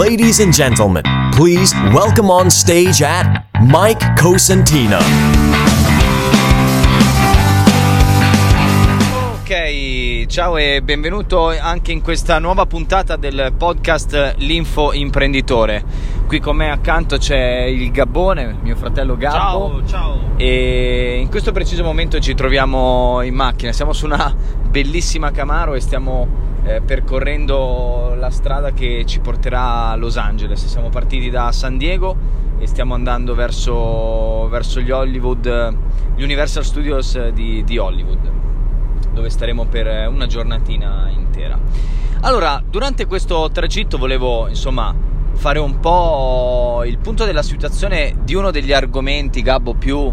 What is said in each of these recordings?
Ladies and gentlemen, please welcome on stage at Mike Cosentino. Ok, ciao e benvenuto anche in questa nuova puntata del podcast L'Info Imprenditore. Qui con me accanto c'è il Gabbone, mio fratello Gabbo. Ciao, ciao. E in questo preciso momento ci troviamo in macchina, siamo su una bellissima Camaro e stiamo eh, percorrendo la strada che ci porterà a Los Angeles. Siamo partiti da San Diego e stiamo andando verso, verso gli Hollywood, gli Universal Studios di, di Hollywood dove staremo per una giornatina intera. Allora, durante questo tragitto volevo, insomma, fare un po' il punto della situazione di uno degli argomenti, Gabbo, più,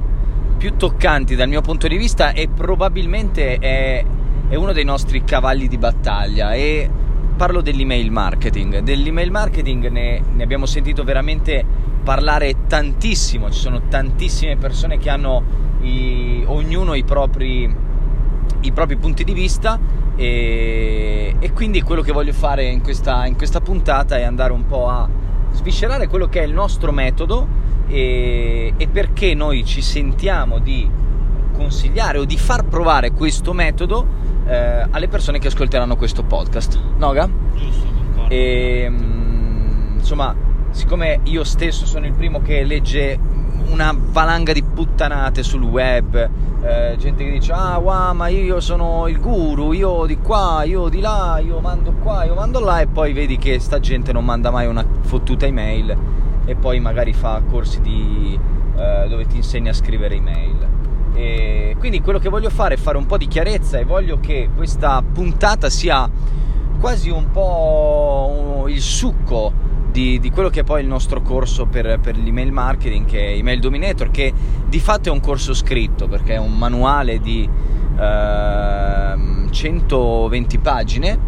più toccanti dal mio punto di vista e probabilmente è, è uno dei nostri cavalli di battaglia e parlo dell'email marketing. Dell'email marketing ne, ne abbiamo sentito veramente parlare tantissimo, ci sono tantissime persone che hanno i, ognuno i propri i propri punti di vista e, e, quindi quello che voglio fare in questa, in questa, puntata è andare un po' a sviscerare quello che è il nostro metodo e, e, perché noi ci sentiamo di consigliare o di far provare questo metodo eh, alle persone che ascolteranno questo podcast. Noga? Giusto, concordo. E, insomma, siccome io stesso sono il primo che legge una valanga di puttanate sul web, eh, gente che dice ah wow ma io sono il guru, io di qua, io di là, io mando qua, io mando là e poi vedi che sta gente non manda mai una fottuta email e poi magari fa corsi di, eh, dove ti insegna a scrivere email. E quindi quello che voglio fare è fare un po' di chiarezza e voglio che questa puntata sia quasi un po' il succo di, di, quello che è poi il nostro corso per, per, l'email marketing, che è Email Dominator, che di fatto è un corso scritto perché è un manuale di eh, 120 pagine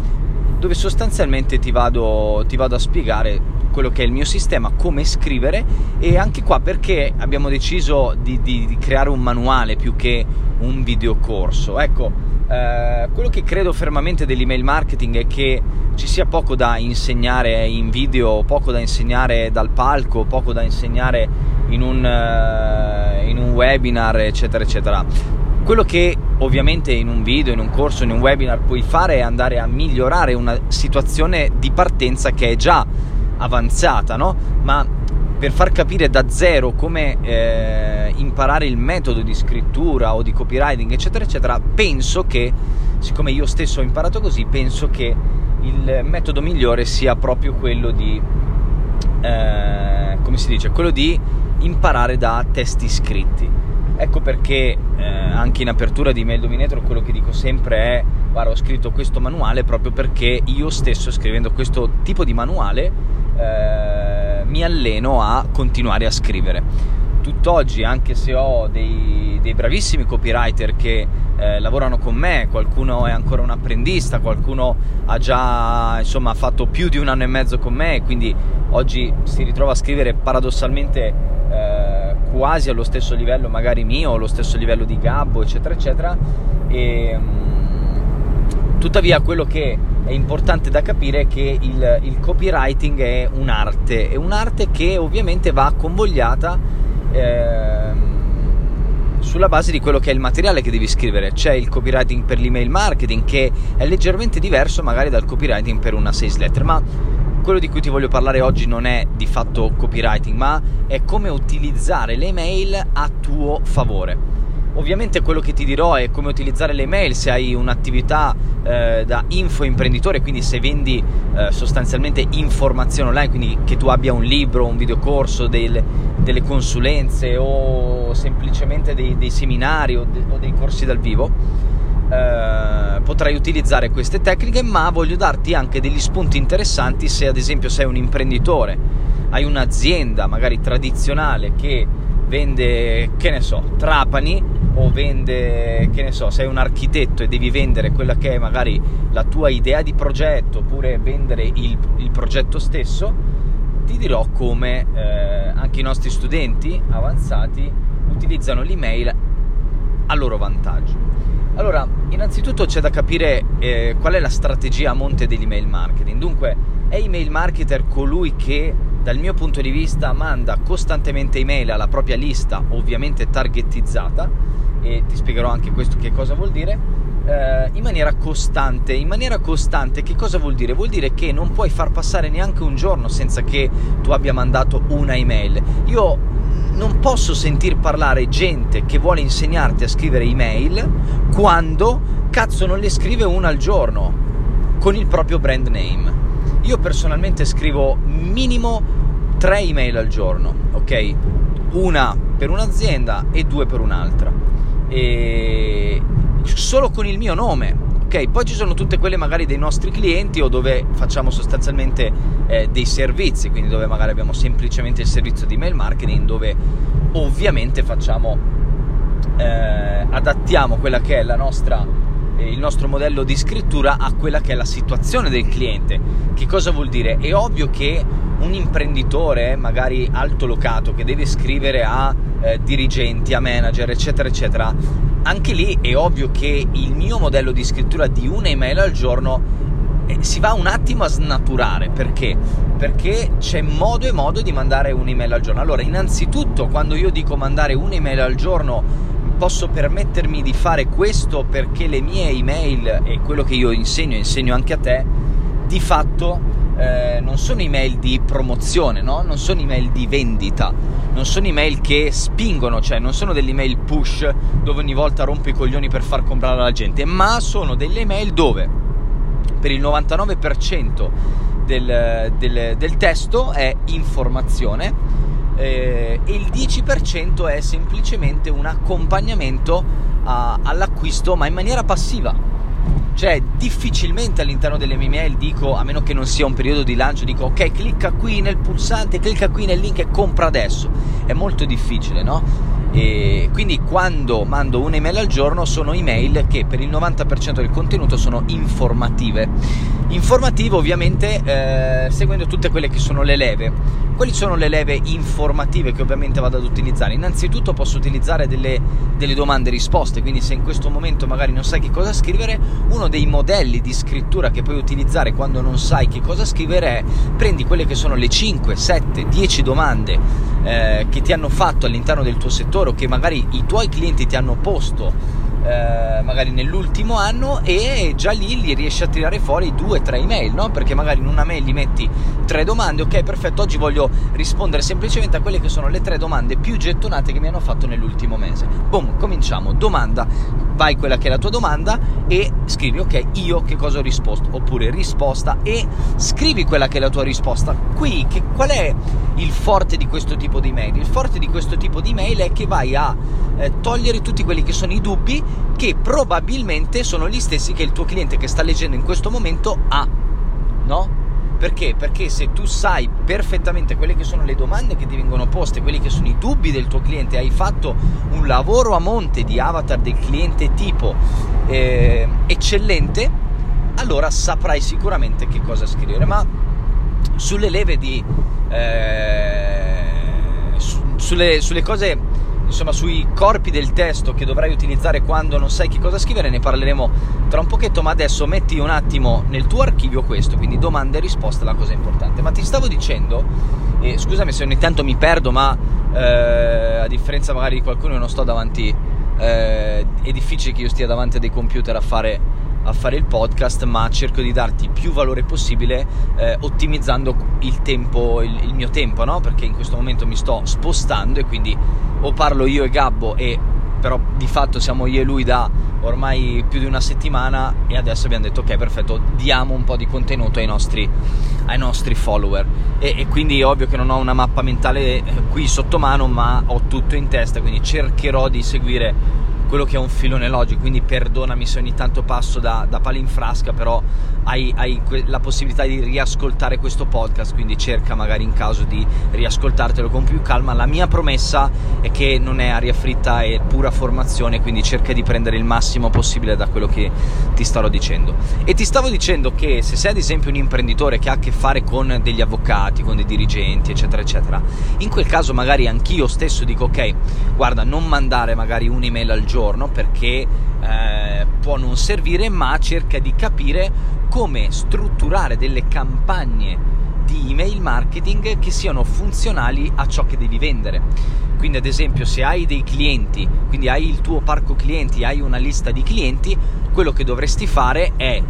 dove sostanzialmente ti vado, ti vado a spiegare quello che è il mio sistema, come scrivere e anche qua perché abbiamo deciso di, di, di creare un manuale più che un videocorso. Ecco, eh, quello che credo fermamente dell'email marketing è che ci sia poco da insegnare in video, poco da insegnare dal palco, poco da insegnare in un, uh, in un webinar, eccetera, eccetera. Quello che ovviamente in un video, in un corso, in un webinar puoi fare è andare a migliorare una situazione di partenza che è già avanzata, no? Ma per far capire da zero come eh, imparare il metodo di scrittura o di copywriting, eccetera, eccetera, penso che, siccome io stesso ho imparato così, penso che il metodo migliore sia proprio quello di, eh, come si dice, quello di imparare da testi scritti. Ecco perché eh, anche in apertura di Mail Dominator quello che dico sempre è guarda ho scritto questo manuale proprio perché io stesso scrivendo questo tipo di manuale eh, mi alleno a continuare a scrivere. Tutt'oggi, anche se ho dei, dei bravissimi copywriter che eh, lavorano con me, qualcuno è ancora un apprendista, qualcuno ha già insomma, fatto più di un anno e mezzo con me, quindi oggi si ritrova a scrivere paradossalmente eh, quasi allo stesso livello magari mio, allo stesso livello di Gabbo, eccetera, eccetera. E, mh, tuttavia quello che è importante da capire che il, il copywriting è un'arte, è un'arte che ovviamente va convogliata eh, sulla base di quello che è il materiale che devi scrivere. C'è il copywriting per l'email marketing che è leggermente diverso magari dal copywriting per una sales letter, ma quello di cui ti voglio parlare oggi non è di fatto copywriting, ma è come utilizzare le mail a tuo favore. Ovviamente quello che ti dirò è come utilizzare le mail se hai un'attività eh, da info imprenditore, quindi se vendi eh, sostanzialmente informazione online, quindi che tu abbia un libro, un videocorso, del, delle consulenze o semplicemente dei, dei seminari o, de, o, dei corsi dal vivo, eh, potrai utilizzare queste tecniche, ma voglio darti anche degli spunti interessanti se ad esempio sei un imprenditore, hai un'azienda magari tradizionale che vende, che ne so, trapani o vende, che ne so, sei un architetto e devi vendere quella che è magari la tua idea di progetto oppure vendere il, il progetto stesso, ti dirò come eh, anche i nostri studenti avanzati utilizzano l'email a loro vantaggio. Allora, innanzitutto c'è da capire eh, qual è la strategia a monte dell'email marketing. Dunque, È email marketer colui che dal mio punto di vista manda costantemente email alla propria lista, ovviamente targetizzata, e ti spiegherò anche questo che cosa vuol dire, eh, in maniera costante. In maniera costante che cosa vuol dire? Vuol dire che non puoi far passare neanche un giorno senza che tu abbia mandato una email. Io non posso sentir parlare gente che vuole insegnarti a scrivere email quando cazzo non le scrive una al giorno con il proprio brand name. Io personalmente scrivo minimo tre email al giorno, ok? Una per un'azienda e due per un'altra. E solo con il mio nome. Ok, poi ci sono tutte quelle magari dei nostri clienti o dove facciamo sostanzialmente eh, dei servizi, quindi dove magari abbiamo semplicemente il servizio di mail marketing, dove ovviamente facciamo, eh, adattiamo quella che è la nostra il nostro modello di scrittura a quella che è la situazione del cliente. Che cosa vuol dire? È ovvio che un imprenditore, magari altolocato, che deve scrivere a eh, dirigenti, a manager, eccetera, eccetera, anche lì è ovvio che il mio modello di scrittura di un'email al giorno eh, si va un attimo a snaturare perché? Perché c'è modo e modo di mandare un'email al giorno. Allora, innanzitutto, quando io dico mandare un'email al giorno posso permettermi di fare questo perché le mie email e quello che io insegno, insegno anche a te, di fatto eh, non sono email di promozione, no? non sono email di vendita, non sono email che spingono, cioè non sono delle email push dove ogni volta rompo i coglioni per far comprare alla gente, ma sono delle email dove per il 99% del, del, del testo è informazione eh, e il 10% è semplicemente un accompagnamento a, all'acquisto ma in maniera passiva. Cioè, difficilmente all'interno delle mie mail dico, a meno che non sia un periodo di lancio, dico ok, clicca qui nel pulsante, clicca qui nel link e compra adesso. È molto difficile, no? E quindi quando mando un'email al giorno sono email che per il 90% del contenuto sono informative. Informative ovviamente eh, seguendo tutte quelle che sono le leve. Quali sono le leve informative che ovviamente vado ad utilizzare? Innanzitutto posso utilizzare delle, delle domande risposte, quindi se in questo momento magari non sai che cosa scrivere, uno dei modelli di scrittura che puoi utilizzare quando non sai che cosa scrivere è prendi quelle che sono le 5, 7, 10 domande eh, che ti hanno fatto all'interno del tuo settore o che magari i tuoi clienti ti hanno posto eh, magari nell'ultimo anno e già lì li riesci a tirare fuori due tre email, no? Perché magari in una mail gli metti tre domande, ok perfetto, oggi voglio rispondere semplicemente a quelle che sono le tre domande più gettonate che mi hanno fatto nell'ultimo mese. Boom, cominciamo, domanda, vai quella che è la tua domanda e scrivi ok, io che cosa ho risposto, oppure risposta e scrivi quella che è la tua risposta. Qui che, qual è il forte di questo tipo di mail? Il forte di questo tipo di mail è che vai a eh, togliere tutti quelli che sono i dubbi che probabilmente sono gli stessi che il tuo cliente che sta leggendo in questo momento ha, no? Perché? Perché se tu sai perfettamente quelle che sono le domande che ti vengono poste, quelli che sono i dubbi del tuo cliente, hai fatto un lavoro a monte di avatar del cliente tipo eh, eccellente, allora saprai sicuramente che cosa scrivere. Ma sulle leve di... Eh, su, sulle, sulle cose insomma sui corpi del testo che dovrai utilizzare quando non sai che cosa scrivere ne parleremo tra un pochetto ma adesso metti un attimo nel tuo archivio questo quindi domande e risposte la cosa importante. Ma ti stavo dicendo e scusami se ogni tanto mi perdo ma eh, a differenza magari di qualcuno non sto davanti eh, è difficile che io stia davanti a dei computer a fare a fare il podcast, ma cerco di darti più valore possibile eh, ottimizzando il tempo, il, il mio tempo, no? Perché in questo momento mi sto spostando e quindi o parlo io e Gabbo e però di fatto siamo io e lui da ormai più di una settimana e adesso abbiamo detto ok perfetto diamo un po' di contenuto ai nostri, ai nostri follower e, e, quindi ovvio che non ho una mappa mentale eh, qui sotto mano ma ho tutto in testa quindi cercherò di seguire quello che è un filone logico, quindi perdonami se ogni tanto passo da, da palo in frasca, però hai, hai que- la possibilità di riascoltare questo podcast, quindi cerca magari in caso di riascoltartelo con più calma. La mia promessa è che non è aria fritta, è pura formazione, quindi cerca di prendere il massimo possibile da quello che ti starò dicendo. E ti stavo dicendo che se sei ad esempio un imprenditore che ha a che fare con degli avvocati, con dei dirigenti, eccetera, eccetera, in quel caso magari anch'io stesso dico ok, guarda, non mandare magari un'email al giorno, giorno perché eh, può non servire, ma cerca di capire come strutturare delle campagne di email marketing che siano funzionali a ciò che devi vendere. Quindi ad esempio se hai dei clienti, quindi hai il tuo parco clienti, hai una lista di clienti, quello che dovresti fare è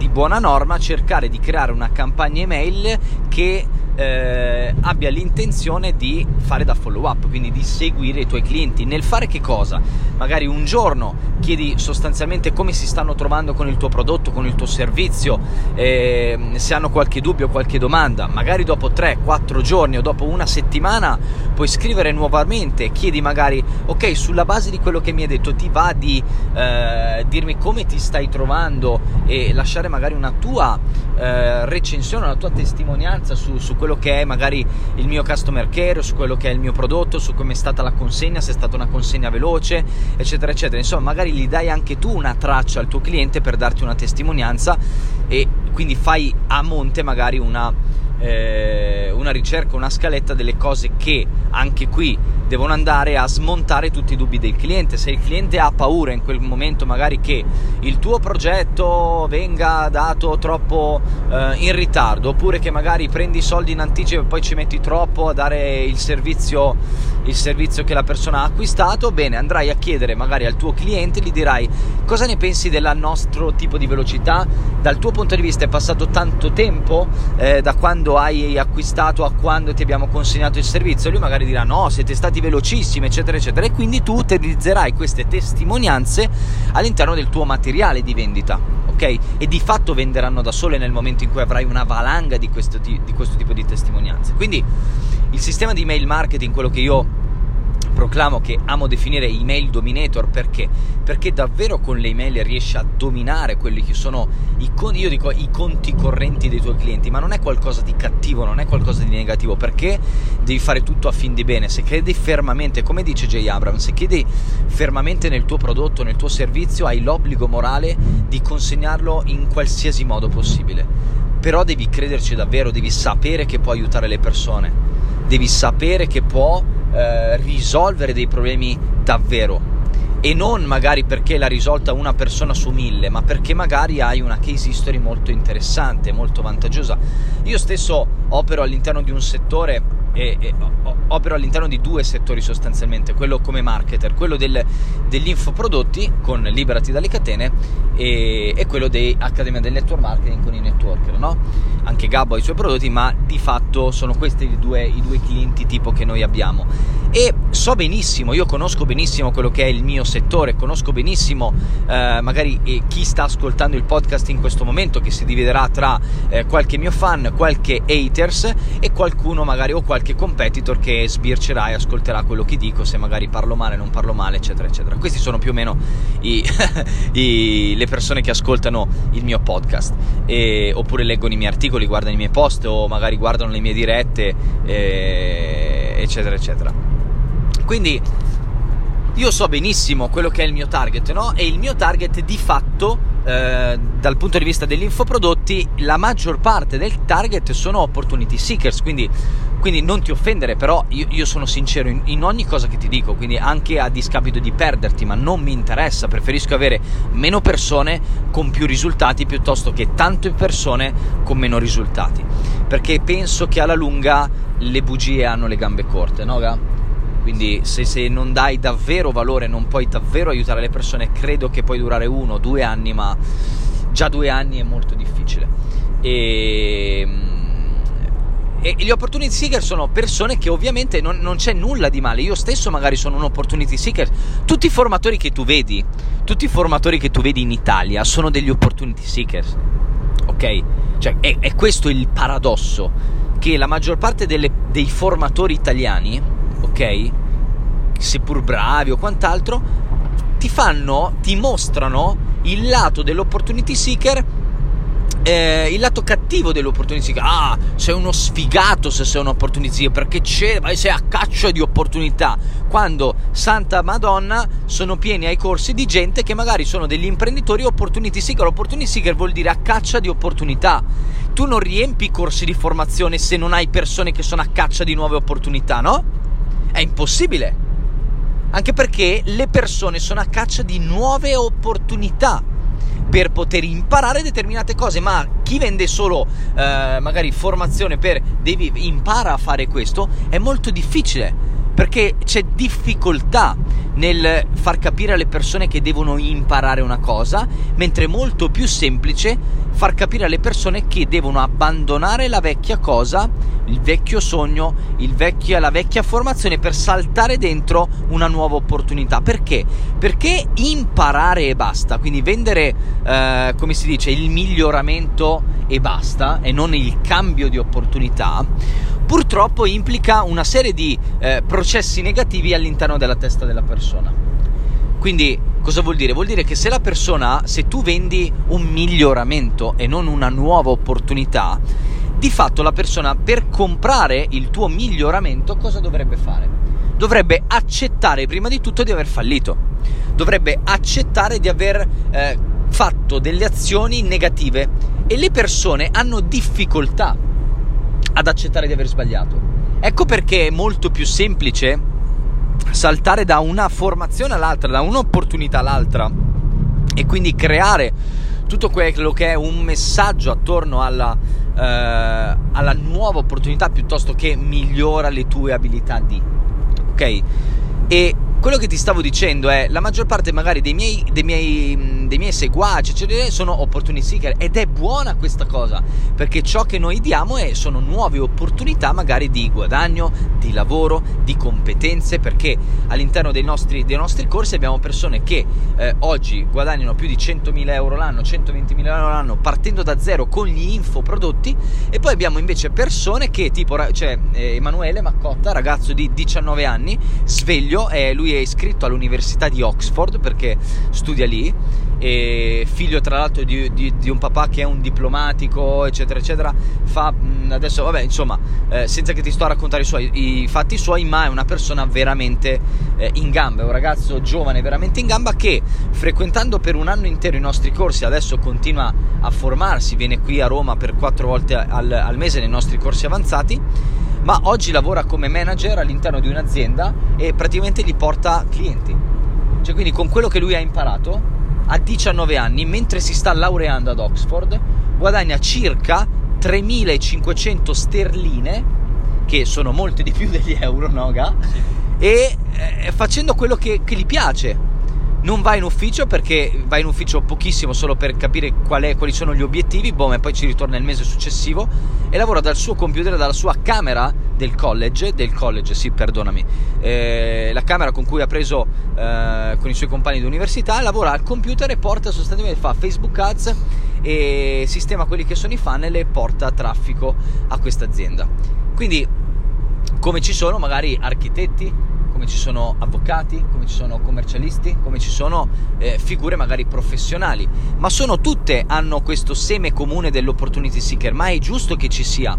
di buona norma cercare di creare una campagna email che eh, abbia l'intenzione di fare da follow up, quindi di seguire i tuoi clienti. Nel fare che cosa? Magari un giorno chiedi sostanzialmente come si stanno trovando con il tuo prodotto, con il tuo servizio, eh, se hanno qualche dubbio, qualche domanda. Magari dopo 3-4 giorni o dopo una settimana puoi scrivere nuovamente, chiedi magari, ok, sulla base di quello che mi hai detto, ti va di eh, dirmi come ti stai trovando e lasciare magari una tua eh, recensione, una tua testimonianza su, su quello che è magari il mio customer care, su quello che è il mio prodotto, su come è stata la consegna, se è stata una consegna veloce, eccetera, eccetera. Insomma, magari gli dai anche tu una traccia al tuo cliente per darti una testimonianza e quindi fai a monte magari una, eh, una ricerca, una scaletta delle cose che anche qui devono andare a smontare tutti i dubbi del cliente. Se il cliente ha paura in quel momento magari che il tuo progetto venga dato troppo eh, in ritardo, oppure che magari prendi i soldi in anticipo e poi ci metti troppo a dare il servizio, il servizio che la persona ha acquistato, bene, andrai a chiedere magari al tuo cliente, gli dirai cosa ne pensi del nostro tipo di velocità, dal tuo punto di vista è passato tanto tempo eh, da quando hai acquistato a quando ti abbiamo consegnato il servizio, lui magari dirà no, siete stati velocissime, eccetera, eccetera. E quindi tu utilizzerai queste testimonianze all'interno del tuo materiale di vendita, ok? E di fatto venderanno da sole nel momento in cui avrai una valanga di questo, di questo tipo di testimonianze. Quindi il sistema di email marketing, quello che io proclamo che amo definire email dominator perché? Perché davvero con le email riesci a dominare quelli che sono i, con- io dico, i conti correnti dei tuoi clienti, ma non è qualcosa di cattivo, non è qualcosa di negativo, perché devi fare tutto a fin di bene. Se credi fermamente, come dice Jay Abrams, se credi fermamente nel tuo prodotto, nel tuo servizio, hai l'obbligo morale di consegnarlo in qualsiasi modo possibile. Però devi crederci davvero, devi sapere che può aiutare le persone, devi sapere che può eh, risolvere dei problemi davvero e non magari perché l'ha risolta una persona su mille, ma perché magari hai una case history molto interessante, molto vantaggiosa. Io stesso opero all'interno di un settore e, e opero all'interno di due settori sostanzialmente, quello come marketer, quello del, infoprodotti con Liberati dalle catene e, e quello di Accademia del Network Marketing con i networker, no? Anche Gabbo ha i suoi prodotti, ma di fatto sono questi i due, i due clienti tipo che noi abbiamo. E so benissimo, io conosco benissimo quello che è il mio settore, conosco benissimo eh, magari eh, chi sta ascoltando il podcast in questo momento, che si dividerà tra eh, qualche mio fan, qualche haters e qualcuno magari o qualche competitor che sbircerà e ascolterà quello che dico, se magari parlo male, non parlo male, eccetera, eccetera. Questi sono più o meno i, i, le persone che ascoltano il mio podcast, e, oppure leggono i miei articoli, guardano i miei post o magari guardano le mie dirette, eh, eccetera, eccetera. Quindi io so benissimo quello che è il mio target, no? E il mio target di fatto, eh, dal punto di vista degli infoprodotti, la maggior parte del target sono opportunity seekers, quindi, quindi non ti offendere, però io, io sono sincero in, in, ogni cosa che ti dico, quindi anche a discapito di perderti, ma non mi interessa, preferisco avere meno persone con più risultati piuttosto che tante persone con meno risultati, perché penso che alla lunga le bugie hanno le gambe corte, no? Ga? Quindi se, se, non dai davvero valore, non puoi davvero aiutare le persone, credo che puoi durare uno, due anni, ma già due anni è molto difficile. E, e gli opportunity seeker sono persone che ovviamente non, non, c'è nulla di male. Io stesso magari sono un opportunity seeker. Tutti i formatori che tu vedi, tutti i formatori che tu vedi in Italia sono degli opportunity seekers. Ok? Cioè, è, è questo il paradosso. Che la maggior parte delle, dei formatori italiani ok? Seppur bravi o quant'altro, ti fanno, ti mostrano il lato dell'opportunity seeker eh, il lato cattivo dell'opportunity seeker. Ah, sei uno sfigato se sei un opportunity seeker perché c'è, sei a caccia di opportunità. Quando Santa Madonna sono pieni ai corsi di gente che magari sono degli imprenditori opportunity seeker. Opportunity seeker vuol dire a caccia di opportunità. Tu non riempi i corsi di formazione se non hai persone che sono a caccia di nuove opportunità, no? È impossibile. Anche perché le persone sono a caccia di nuove opportunità per poter imparare determinate cose, ma chi vende solo eh, magari formazione per devi impara a fare questo è molto difficile perché c'è difficoltà nel far capire alle persone che devono imparare una cosa, mentre è molto più semplice far capire alle persone che devono abbandonare la vecchia cosa, il vecchio sogno, il vecchio, la vecchia formazione per saltare dentro una nuova opportunità. Perché? Perché imparare e basta, quindi vendere, eh, come si dice, il miglioramento e basta, e non il cambio di opportunità, purtroppo implica una serie di eh, processi negativi all'interno della testa della persona. Quindi cosa vuol dire? Vuol dire che se la persona, se tu vendi un miglioramento e non una nuova opportunità, di fatto la persona per comprare il tuo miglioramento cosa dovrebbe fare? Dovrebbe accettare prima di tutto di aver fallito, dovrebbe accettare di aver eh, fatto delle azioni negative e le persone hanno difficoltà ad accettare di aver sbagliato. Ecco perché è molto più semplice saltare da una formazione all'altra, da un'opportunità all'altra e quindi creare tutto quello che è un messaggio attorno alla, eh, alla nuova opportunità piuttosto che migliora le tue abilità di. Ok? E quello che ti stavo dicendo è la maggior parte magari dei miei, dei miei, dei miei seguaci eccetera, sono opportunity seeker ed è buona questa cosa perché ciò che noi diamo è, sono nuove opportunità magari di guadagno, di lavoro, di competenze perché all'interno dei nostri, dei nostri corsi abbiamo persone che eh, oggi guadagnano più di 100.000 euro l'anno, 120.000 euro l'anno partendo da zero con gli infoprodotti e poi abbiamo invece persone che tipo, cioè eh, Emanuele Maccotta, ragazzo di 19 anni, sveglio, è lui è iscritto all'università di Oxford perché studia lì e figlio tra l'altro di, di, di, un papà che è un diplomatico eccetera eccetera fa adesso vabbè insomma eh, senza che ti sto a raccontare i, suoi, i fatti suoi ma è una persona veramente eh, in gamba è un ragazzo giovane veramente in gamba che frequentando per un anno intero i nostri corsi adesso continua a formarsi viene qui a Roma per quattro volte al, al mese nei nostri corsi avanzati ma oggi lavora come manager all'interno di un'azienda e praticamente gli porta clienti. Cioè quindi con quello che lui ha imparato a 19 anni, mentre si sta laureando ad Oxford, guadagna circa 3500 sterline, che sono molte di più degli euro, no, Ga? E eh, facendo quello che, che gli piace non va in ufficio perché va in ufficio pochissimo solo per capire è, quali sono gli obiettivi, boh, e poi ci ritorna il mese successivo e lavora dal suo computer, dalla sua camera del college, del college, sì, perdonami, eh, la camera con cui ha preso eh, con i suoi compagni di università, lavora al computer e porta sostanzialmente, fa Facebook Ads e sistema quelli che sono i funnel e porta traffico a questa azienda. Quindi, come ci sono magari architetti, come ci sono avvocati, come ci sono commercialisti, come ci sono eh, figure magari professionali, ma sono tutte, hanno questo seme comune dell'opportunity seeker, ma è giusto che ci sia,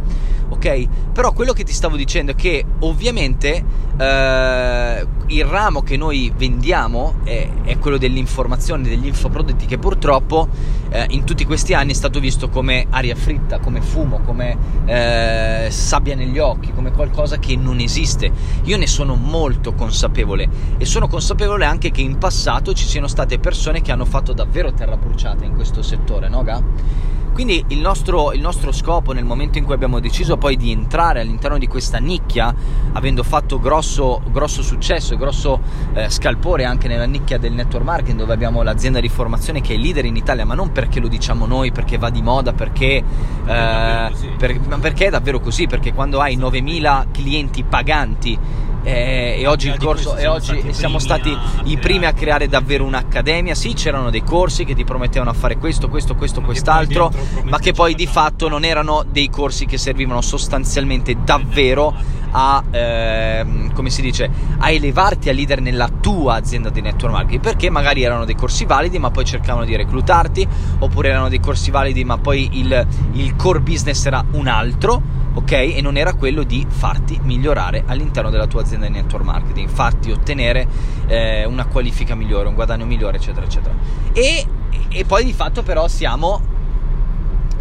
ok? Però quello che ti stavo dicendo è che ovviamente eh, il ramo che noi vendiamo è, è, quello dell'informazione, degli infoprodotti che purtroppo eh, in tutti questi anni è stato visto come aria fritta, come fumo, come eh, sabbia negli occhi, come qualcosa che non esiste. Io ne sono molto consapevole. E sono consapevole anche che in passato ci siano state persone che hanno fatto davvero terra bruciata in questo settore, no Ga? Quindi il nostro, il nostro, scopo nel momento in cui abbiamo deciso poi di entrare all'interno di questa nicchia, avendo fatto grosso, grosso successo e grosso eh, scalpore anche nella nicchia del network marketing, dove abbiamo l'azienda di formazione che è leader in Italia, ma non perché lo diciamo noi, perché va di moda, perché, eh, per, ma perché è davvero così, perché quando hai 9000 clienti paganti eh, e oggi, il corso, e oggi siamo stati i primi a creare davvero un'accademia. Sì, c'erano dei corsi che ti promettevano a fare questo, questo, questo, quest'altro, ma che poi di fatto non erano dei corsi che servivano sostanzialmente davvero a, eh, come si dice, a elevarti a leader nella tua azienda di network marketing, perché magari erano dei corsi validi, ma poi cercavano di reclutarti, oppure erano dei corsi validi, ma poi il, il core business era un altro ok? E non era quello di farti migliorare all'interno della tua azienda di network marketing, farti ottenere eh, una qualifica migliore, un guadagno migliore, eccetera, eccetera. E, e poi di fatto però siamo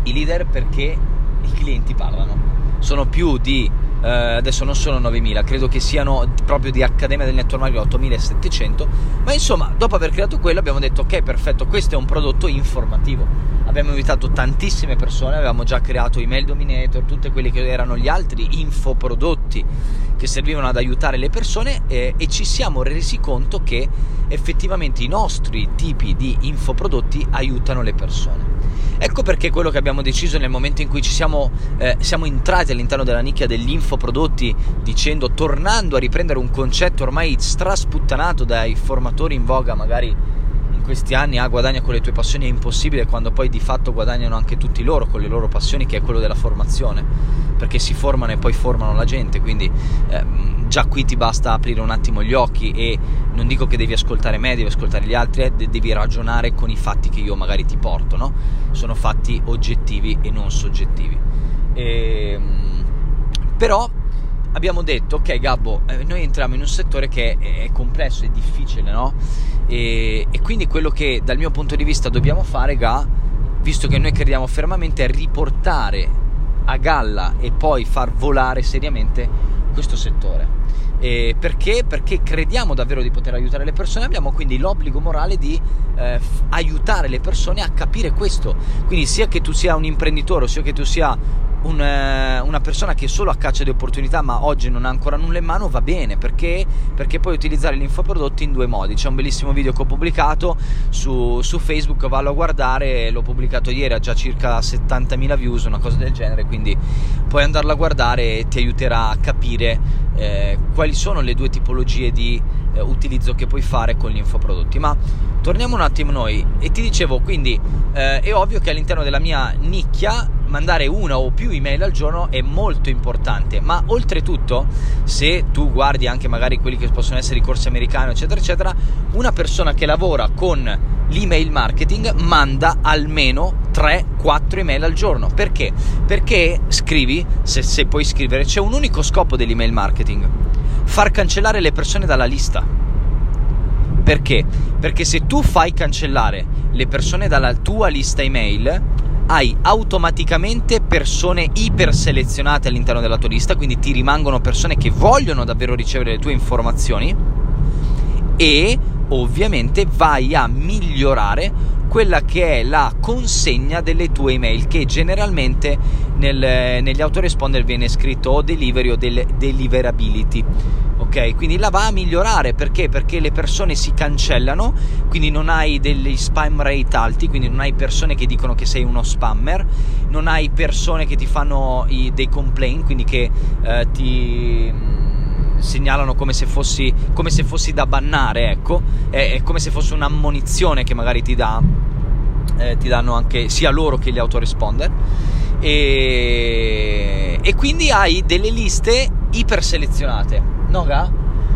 i leader perché i clienti parlano. Sono più di eh, adesso non sono 9000, credo che siano proprio di Accademia del Network Marketing 8700, ma insomma, dopo aver creato quello abbiamo detto ok, perfetto, questo è un prodotto informativo. Abbiamo invitato tantissime persone, avevamo già creato email dominator, tutti quelli che erano gli altri infoprodotti che servivano ad aiutare le persone eh, e ci siamo resi conto che effettivamente i nostri tipi di infoprodotti aiutano le persone. Ecco perché quello che abbiamo deciso nel momento in cui ci siamo, eh, siamo entrati all'interno della nicchia degli infoprodotti, dicendo, tornando a riprendere un concetto ormai strasputtanato dai formatori in voga, magari in questi anni, ah, guadagna con le tue passioni, è impossibile, quando poi di fatto guadagnano anche tutti loro con le loro passioni, che è quello della formazione, perché si formano e poi formano la gente, quindi eh, già qui ti basta aprire un attimo gli occhi e non dico che devi ascoltare me, devi ascoltare gli altri, eh, devi ragionare con i fatti che io magari ti porto, no? sono fatti oggettivi e non soggettivi. E, ehm, però abbiamo detto, ok Gabbo, eh, noi entriamo in un settore che è, complesso, è difficile, no? E, e, quindi quello che dal mio punto di vista dobbiamo fare, Ga, visto che noi crediamo fermamente, è riportare a galla e poi far volare seriamente questo settore. Eh, perché? Perché crediamo davvero di poter aiutare le persone, abbiamo quindi l'obbligo morale di eh, aiutare le persone a capire questo. Quindi sia che tu sia un imprenditore, sia che tu sia un, eh, una persona che solo a caccia di opportunità ma oggi non ha ancora nulla in mano va bene perché, perché puoi utilizzare gli infoprodotti in due modi. C'è un bellissimo video che ho pubblicato su, su Facebook vallo a guardare l'ho pubblicato ieri ha già circa 70.000 views una cosa del genere quindi puoi andarlo a guardare e ti aiuterà a capire eh, quali sono le due tipologie di eh, utilizzo che puoi fare con gli infoprodotti ma torniamo un attimo noi e ti dicevo quindi eh, è ovvio che all'interno della mia nicchia mandare una o più email al giorno è molto importante, ma oltretutto, se tu guardi anche magari quelli che possono essere i corsi americani, eccetera, eccetera, una persona che lavora con l'email marketing manda almeno 3-4 email al giorno. Perché? Perché scrivi, se, se puoi scrivere, c'è un unico scopo dell'email marketing, far cancellare le persone dalla lista. Perché? Perché se tu fai cancellare le persone dalla tua lista email, hai automaticamente persone iperselezionate all'interno della tua lista, quindi ti rimangono persone che vogliono davvero ricevere le tue informazioni e ovviamente vai a migliorare quella che è la consegna delle tue email che generalmente nel, negli autoresponder viene scritto o delivery o del deliverability ok? Quindi la va a migliorare perché? Perché le persone si cancellano, quindi non hai degli spam rate alti, quindi non hai persone che dicono che sei uno spammer, non hai persone che ti fanno i, dei complaint, quindi che eh, ti mm, segnalano come se, fossi, come se fossi da bannare, ecco, è, è come se fosse un'ammonizione che magari ti dà eh, ti danno anche sia loro che gli autoresponder e, e quindi hai delle liste iperselezionate no ga?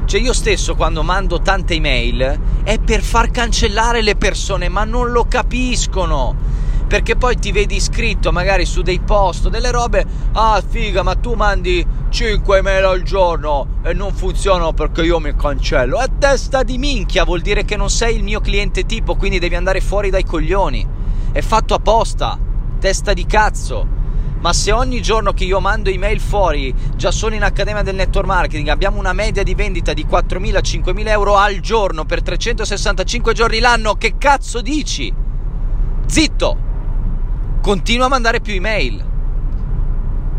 Cioè io stesso quando mando tante email è per far cancellare le persone, ma non lo capiscono. Perché poi ti vedi scritto magari su dei post, delle robe, ah figa, ma tu mandi 5 email al giorno e non funzionano perché io mi cancello. È testa di minchia, vuol dire che non sei il mio cliente tipo, quindi devi andare fuori dai coglioni. È fatto apposta, testa di cazzo ma se ogni giorno che io mando email fuori, già solo in Accademia del Network Marketing, abbiamo una media di vendita di 4.000-5.000 euro al giorno per 365 giorni l'anno, che cazzo dici? Zitto! Continua a mandare più email.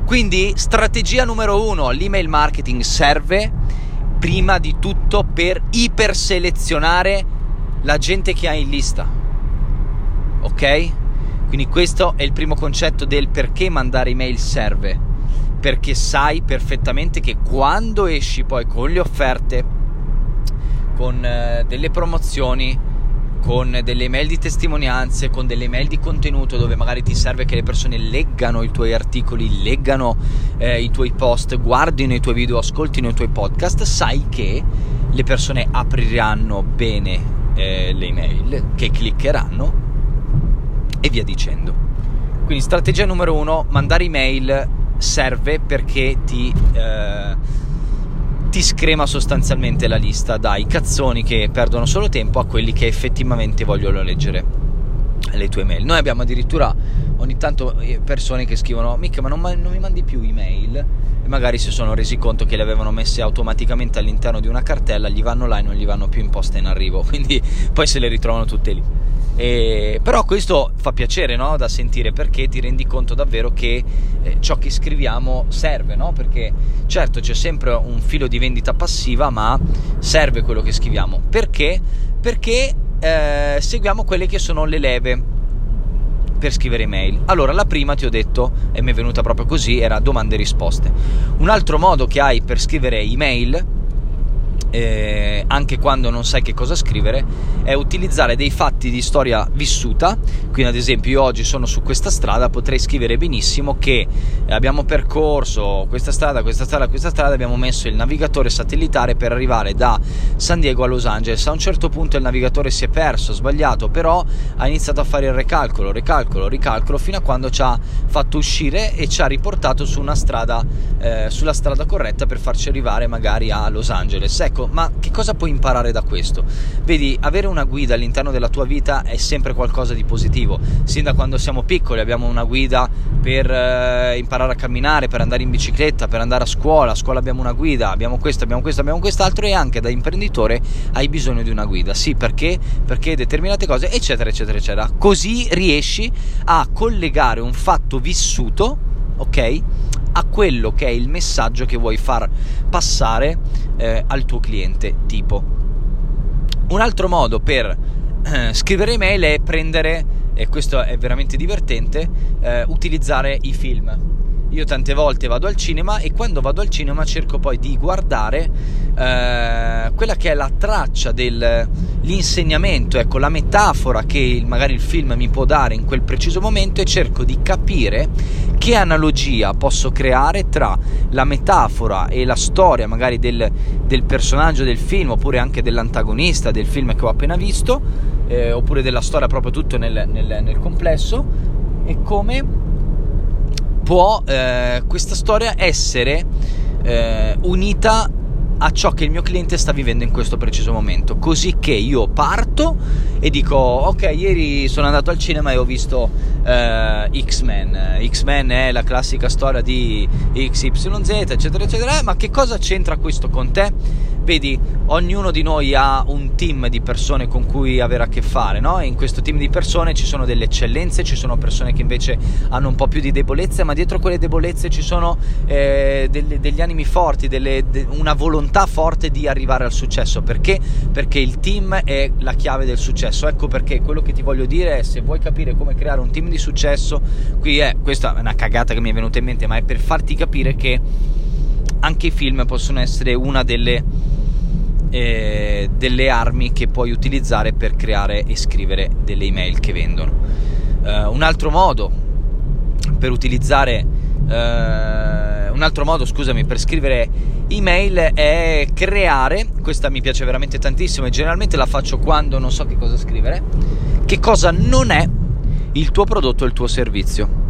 Quindi strategia numero uno, l'email marketing serve prima di tutto per iperselezionare la gente che hai in lista. Ok? Quindi questo è il primo concetto del perché mandare email serve. Perché sai perfettamente che quando esci poi con le offerte, con eh, delle promozioni, con delle email di testimonianze, con delle email di contenuto dove magari ti serve che le persone leggano i tuoi articoli, leggano eh, i tuoi post, guardino i tuoi video, ascoltino i tuoi podcast, sai che le persone apriranno bene eh, le email, che cliccheranno e via dicendo. Quindi strategia numero uno, mandare email serve perché ti, eh, ti screma sostanzialmente la lista dai cazzoni che perdono solo tempo a quelli che effettivamente vogliono leggere le tue mail. Noi abbiamo addirittura ogni tanto eh, persone che scrivono mica ma non, non mi mandi più email e magari si sono resi conto che le avevano messe automaticamente all'interno di una cartella, gli vanno là e non gli vanno più in posta in arrivo, quindi poi se le ritrovano tutte lì. E, però questo fa piacere no? da sentire perché ti rendi conto davvero che eh, ciò che scriviamo serve, no? perché certo c'è sempre un filo di vendita passiva, ma serve quello che scriviamo. Perché? Perché eh, seguiamo quelle che sono le leve per scrivere email. Allora, la prima ti ho detto, e mi è venuta proprio così, era domande e risposte. Un altro modo che hai per scrivere email eh, anche quando non sai che cosa scrivere, è utilizzare dei fatti di storia vissuta. Quindi, ad esempio, io oggi sono su questa strada, potrei scrivere benissimo che abbiamo percorso questa strada, questa strada, questa strada, abbiamo messo il navigatore satellitare per arrivare da San Diego a Los Angeles. A un certo punto il navigatore si è perso, sbagliato, però ha iniziato a fare il recalcolo, recalcolo, ricalcolo fino a quando ci ha fatto uscire e ci ha riportato su una strada, eh, sulla strada corretta per farci arrivare magari a Los Angeles. Ecco, ma che cosa puoi imparare da questo? Vedi, avere una guida all'interno della tua vita è sempre qualcosa di positivo. Sin da quando siamo piccoli abbiamo una guida per eh, imparare a camminare, per andare in bicicletta, per andare a scuola. A scuola abbiamo una guida, abbiamo questo, abbiamo questo, abbiamo quest'altro e anche da imprenditore hai bisogno di una guida. Sì, perché? Perché determinate cose, eccetera, eccetera, eccetera. Così riesci a collegare un fatto vissuto, ok? a quello che è il messaggio che vuoi far passare eh, al tuo cliente tipo. Un altro modo per eh, scrivere email è prendere, e questo è veramente divertente, eh, utilizzare i film io tante volte vado al cinema e quando vado al cinema cerco poi di guardare eh, quella che è la traccia dell'insegnamento, ecco la metafora che magari il film mi può dare in quel preciso momento e cerco di capire che analogia posso creare tra la metafora e la storia magari del, del personaggio del film oppure anche dell'antagonista del film che ho appena visto eh, oppure della storia proprio tutto nel, nel, nel complesso e come può eh, questa storia essere eh, unita a ciò che il mio cliente sta vivendo in questo preciso momento. Così che io parto e dico: Ok, ieri sono andato al cinema e ho visto eh, X-Men. X-Men è la classica storia di XYZ, eccetera, eccetera. Ma che cosa c'entra questo con te? Vedi, ognuno di noi ha un team di persone con cui avere a che fare, no? E in questo team di persone ci sono delle eccellenze, ci sono persone che invece hanno un po' più di debolezze, ma dietro quelle debolezze ci sono eh, delle, degli animi forti, delle, de, una volontà forte di arrivare al successo. Perché? Perché il team è la chiave del successo. Ecco perché quello che ti voglio dire è se vuoi capire come creare un team di successo, qui è, questa è una cagata che mi è venuta in mente, ma è per farti capire che anche i film possono essere una delle eh, delle armi che puoi utilizzare per creare e scrivere delle email che vendono. Uh, un altro modo per utilizzare uh, un altro modo, scusami, per scrivere email è creare, questa mi piace veramente tantissimo e generalmente la faccio quando non so che cosa scrivere, che cosa non è il tuo prodotto o il tuo servizio.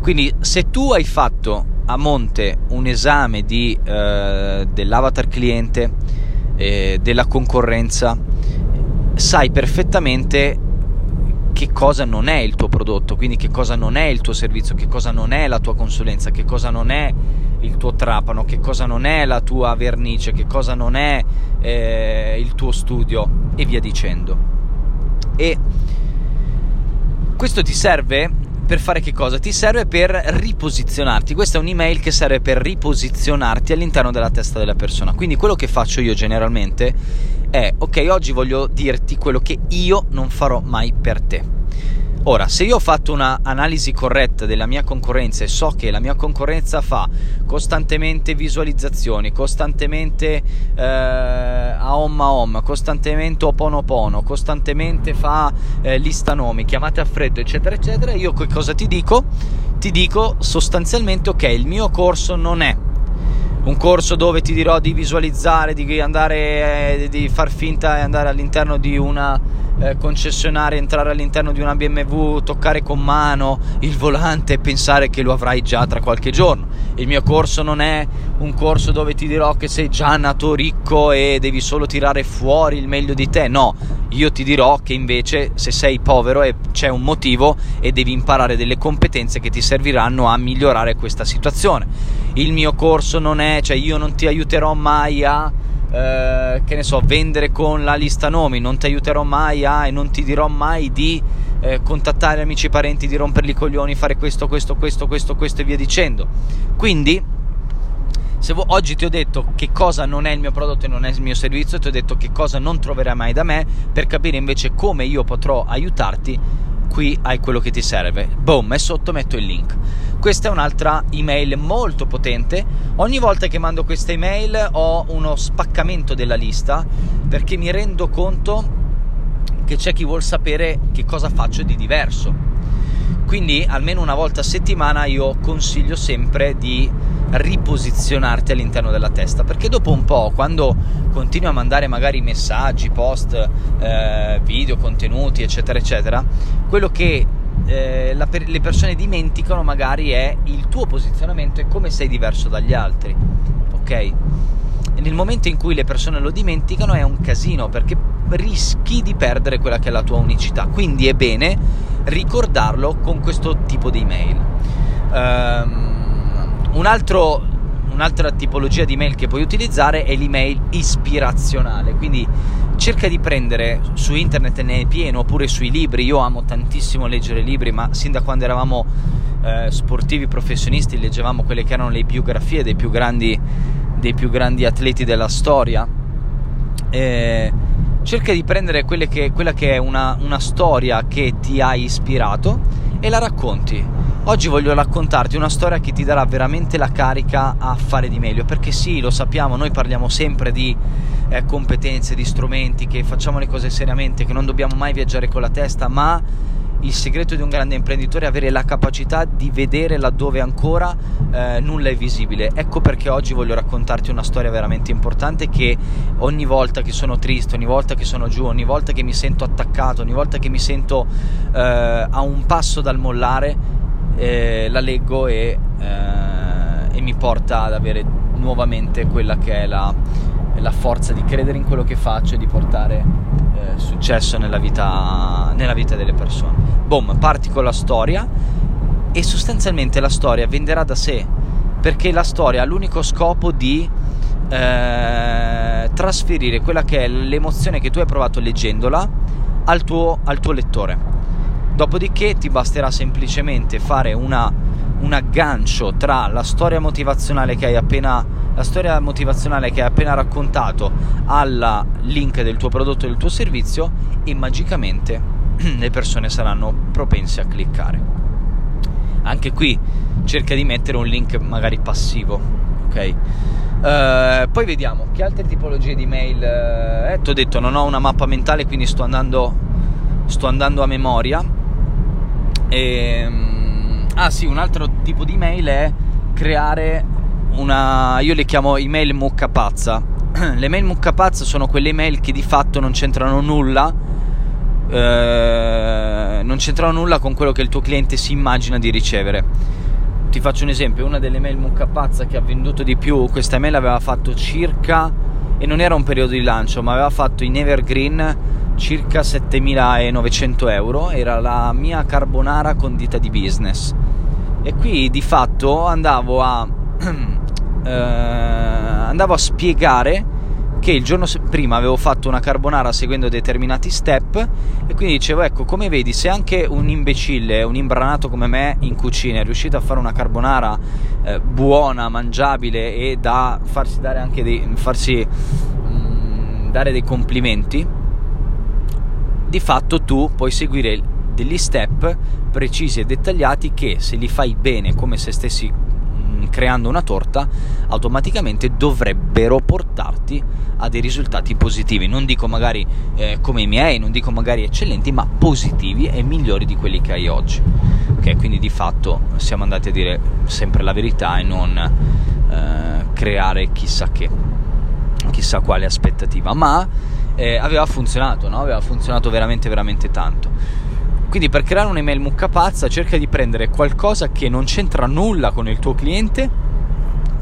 Quindi se tu hai fatto a monte un esame di, uh, dell'avatar cliente, eh, della concorrenza, sai perfettamente che cosa non è il tuo prodotto, quindi che cosa non è il tuo servizio, che cosa non è la tua consulenza, che cosa non è il tuo trapano, che cosa non è la tua vernice, che cosa non è eh, il tuo studio e via dicendo. E questo ti serve per fare che cosa? Ti serve per riposizionarti. Questa è un'email che serve per riposizionarti all'interno della testa della persona. Quindi quello che faccio io generalmente è, ok, oggi voglio dirti quello che io non farò mai per te. Ora, se io ho fatto un'analisi corretta della mia concorrenza e so che la mia concorrenza fa costantemente visualizzazioni, costantemente eh, a home a home, costantemente oponopono, costantemente fa eh, lista nomi, chiamate a freddo, eccetera, eccetera, io che cosa ti dico? Ti dico sostanzialmente, ok, il mio corso non è un corso dove ti dirò di visualizzare, di andare, eh, di far finta e andare all'interno di una eh, concessionaria, entrare all'interno di una BMW, toccare con mano il volante e pensare che lo avrai già tra qualche giorno. Il mio corso non è un corso dove ti dirò che sei già nato ricco e devi solo tirare fuori il meglio di te. No, io ti dirò che invece se sei povero c'è un motivo e devi imparare delle competenze che ti serviranno a migliorare questa situazione. Il mio corso non è, cioè io non ti aiuterò mai a eh, che ne so, vendere con la lista nomi, non ti aiuterò mai a e non ti dirò mai di eh, contattare amici e parenti, di romperli i coglioni, fare questo, questo, questo, questo, questo e via dicendo. Quindi, se vo- oggi ti ho detto che cosa non è il mio prodotto e non è il mio servizio, ti ho detto che cosa non troverai mai da me, per capire invece come io potrò aiutarti, qui hai quello che ti serve. Boom, e sotto metto il link. Questa è un'altra email molto potente. Ogni volta che mando questa email ho uno spaccamento della lista perché mi rendo conto che c'è chi vuol sapere che cosa faccio di diverso. Quindi almeno una volta a settimana io consiglio sempre di riposizionarti all'interno della testa perché dopo un po' quando continui a mandare magari messaggi, post, eh, video, contenuti eccetera eccetera quello che eh, la, le persone dimenticano magari è il tuo posizionamento e come sei diverso dagli altri, ok? Nel momento in cui le persone lo dimenticano è un casino perché rischi di perdere quella che è la tua unicità. Quindi è bene ricordarlo con questo tipo di email. Um, un altro, un'altra tipologia di mail che puoi utilizzare è l'email ispirazionale, quindi cerca di prendere su internet ne è pieno oppure sui libri io amo tantissimo leggere libri ma sin da quando eravamo eh, sportivi professionisti leggevamo quelle che erano le biografie dei più grandi, dei più grandi atleti della storia e cerca di prendere che, quella che è una, una storia che ti ha ispirato e la racconti. Oggi voglio raccontarti una storia che ti darà veramente la carica a fare di meglio perché sì lo sappiamo noi parliamo sempre di eh, competenze, di strumenti, che facciamo le cose seriamente, che non dobbiamo mai viaggiare con la testa, ma il segreto di un grande imprenditore è avere la capacità di vedere laddove ancora eh, nulla è visibile. Ecco perché oggi voglio raccontarti una storia veramente importante che ogni volta che sono triste, ogni volta che sono giù, ogni volta che mi sento attaccato, ogni volta che mi sento eh, a un passo dal mollare, eh, la leggo e, eh, e mi porta ad avere nuovamente quella che è la la forza di credere in quello che faccio e di portare eh, successo nella vita, nella vita delle persone. Boom, parti con la storia e sostanzialmente la storia venderà da sé perché la storia ha l'unico scopo di eh, trasferire quella che è l'emozione che tu hai provato leggendola al tuo, al tuo lettore. Dopodiché ti basterà semplicemente fare una, un aggancio tra la storia motivazionale che hai appena la storia motivazionale che hai appena raccontato al link del tuo prodotto e del tuo servizio e magicamente le persone saranno propense a cliccare. Anche qui cerca di mettere un link magari passivo, ok? Uh, poi vediamo che altre tipologie di mail. Eh, ti ho detto, non ho una mappa mentale, quindi sto andando, sto andando a memoria. E, um, ah, sì, un altro tipo di mail è creare una, io le chiamo email mucca pazza. le mail mucca pazza sono quelle email che di fatto non c'entrano nulla, eh, non c'entrano nulla con quello che il tuo cliente si immagina di ricevere. Ti faccio un esempio, una delle mail mucca pazza che ha venduto di più, questa email aveva fatto circa, e non era un periodo di lancio, ma aveva fatto in evergreen circa 7900 euro, era la mia carbonara condita di business. E qui di fatto andavo a eh, andavo a spiegare che il giorno prima avevo fatto una carbonara seguendo determinati step e quindi dicevo ecco come vedi se anche un imbecille, un imbranato come me in cucina è riuscito a fare una carbonara eh, buona, mangiabile e da farsi dare anche dei, farsi, mh, mm, dare dei complimenti di fatto tu puoi seguire degli step precisi e dettagliati che se li fai bene come se stessi creando una torta, automaticamente dovrebbero portarti a dei risultati positivi. Non dico magari eh, come i miei, non dico magari eccellenti, ma positivi e migliori di quelli che hai oggi. Ok, quindi di fatto siamo andati a dire sempre la verità e non eh, creare chissà che, chissà quale aspettativa, ma eh, aveva funzionato, no? aveva funzionato veramente veramente tanto. Quindi per creare un'email mucca pazza cerca di prendere qualcosa che non c'entra nulla con il tuo cliente,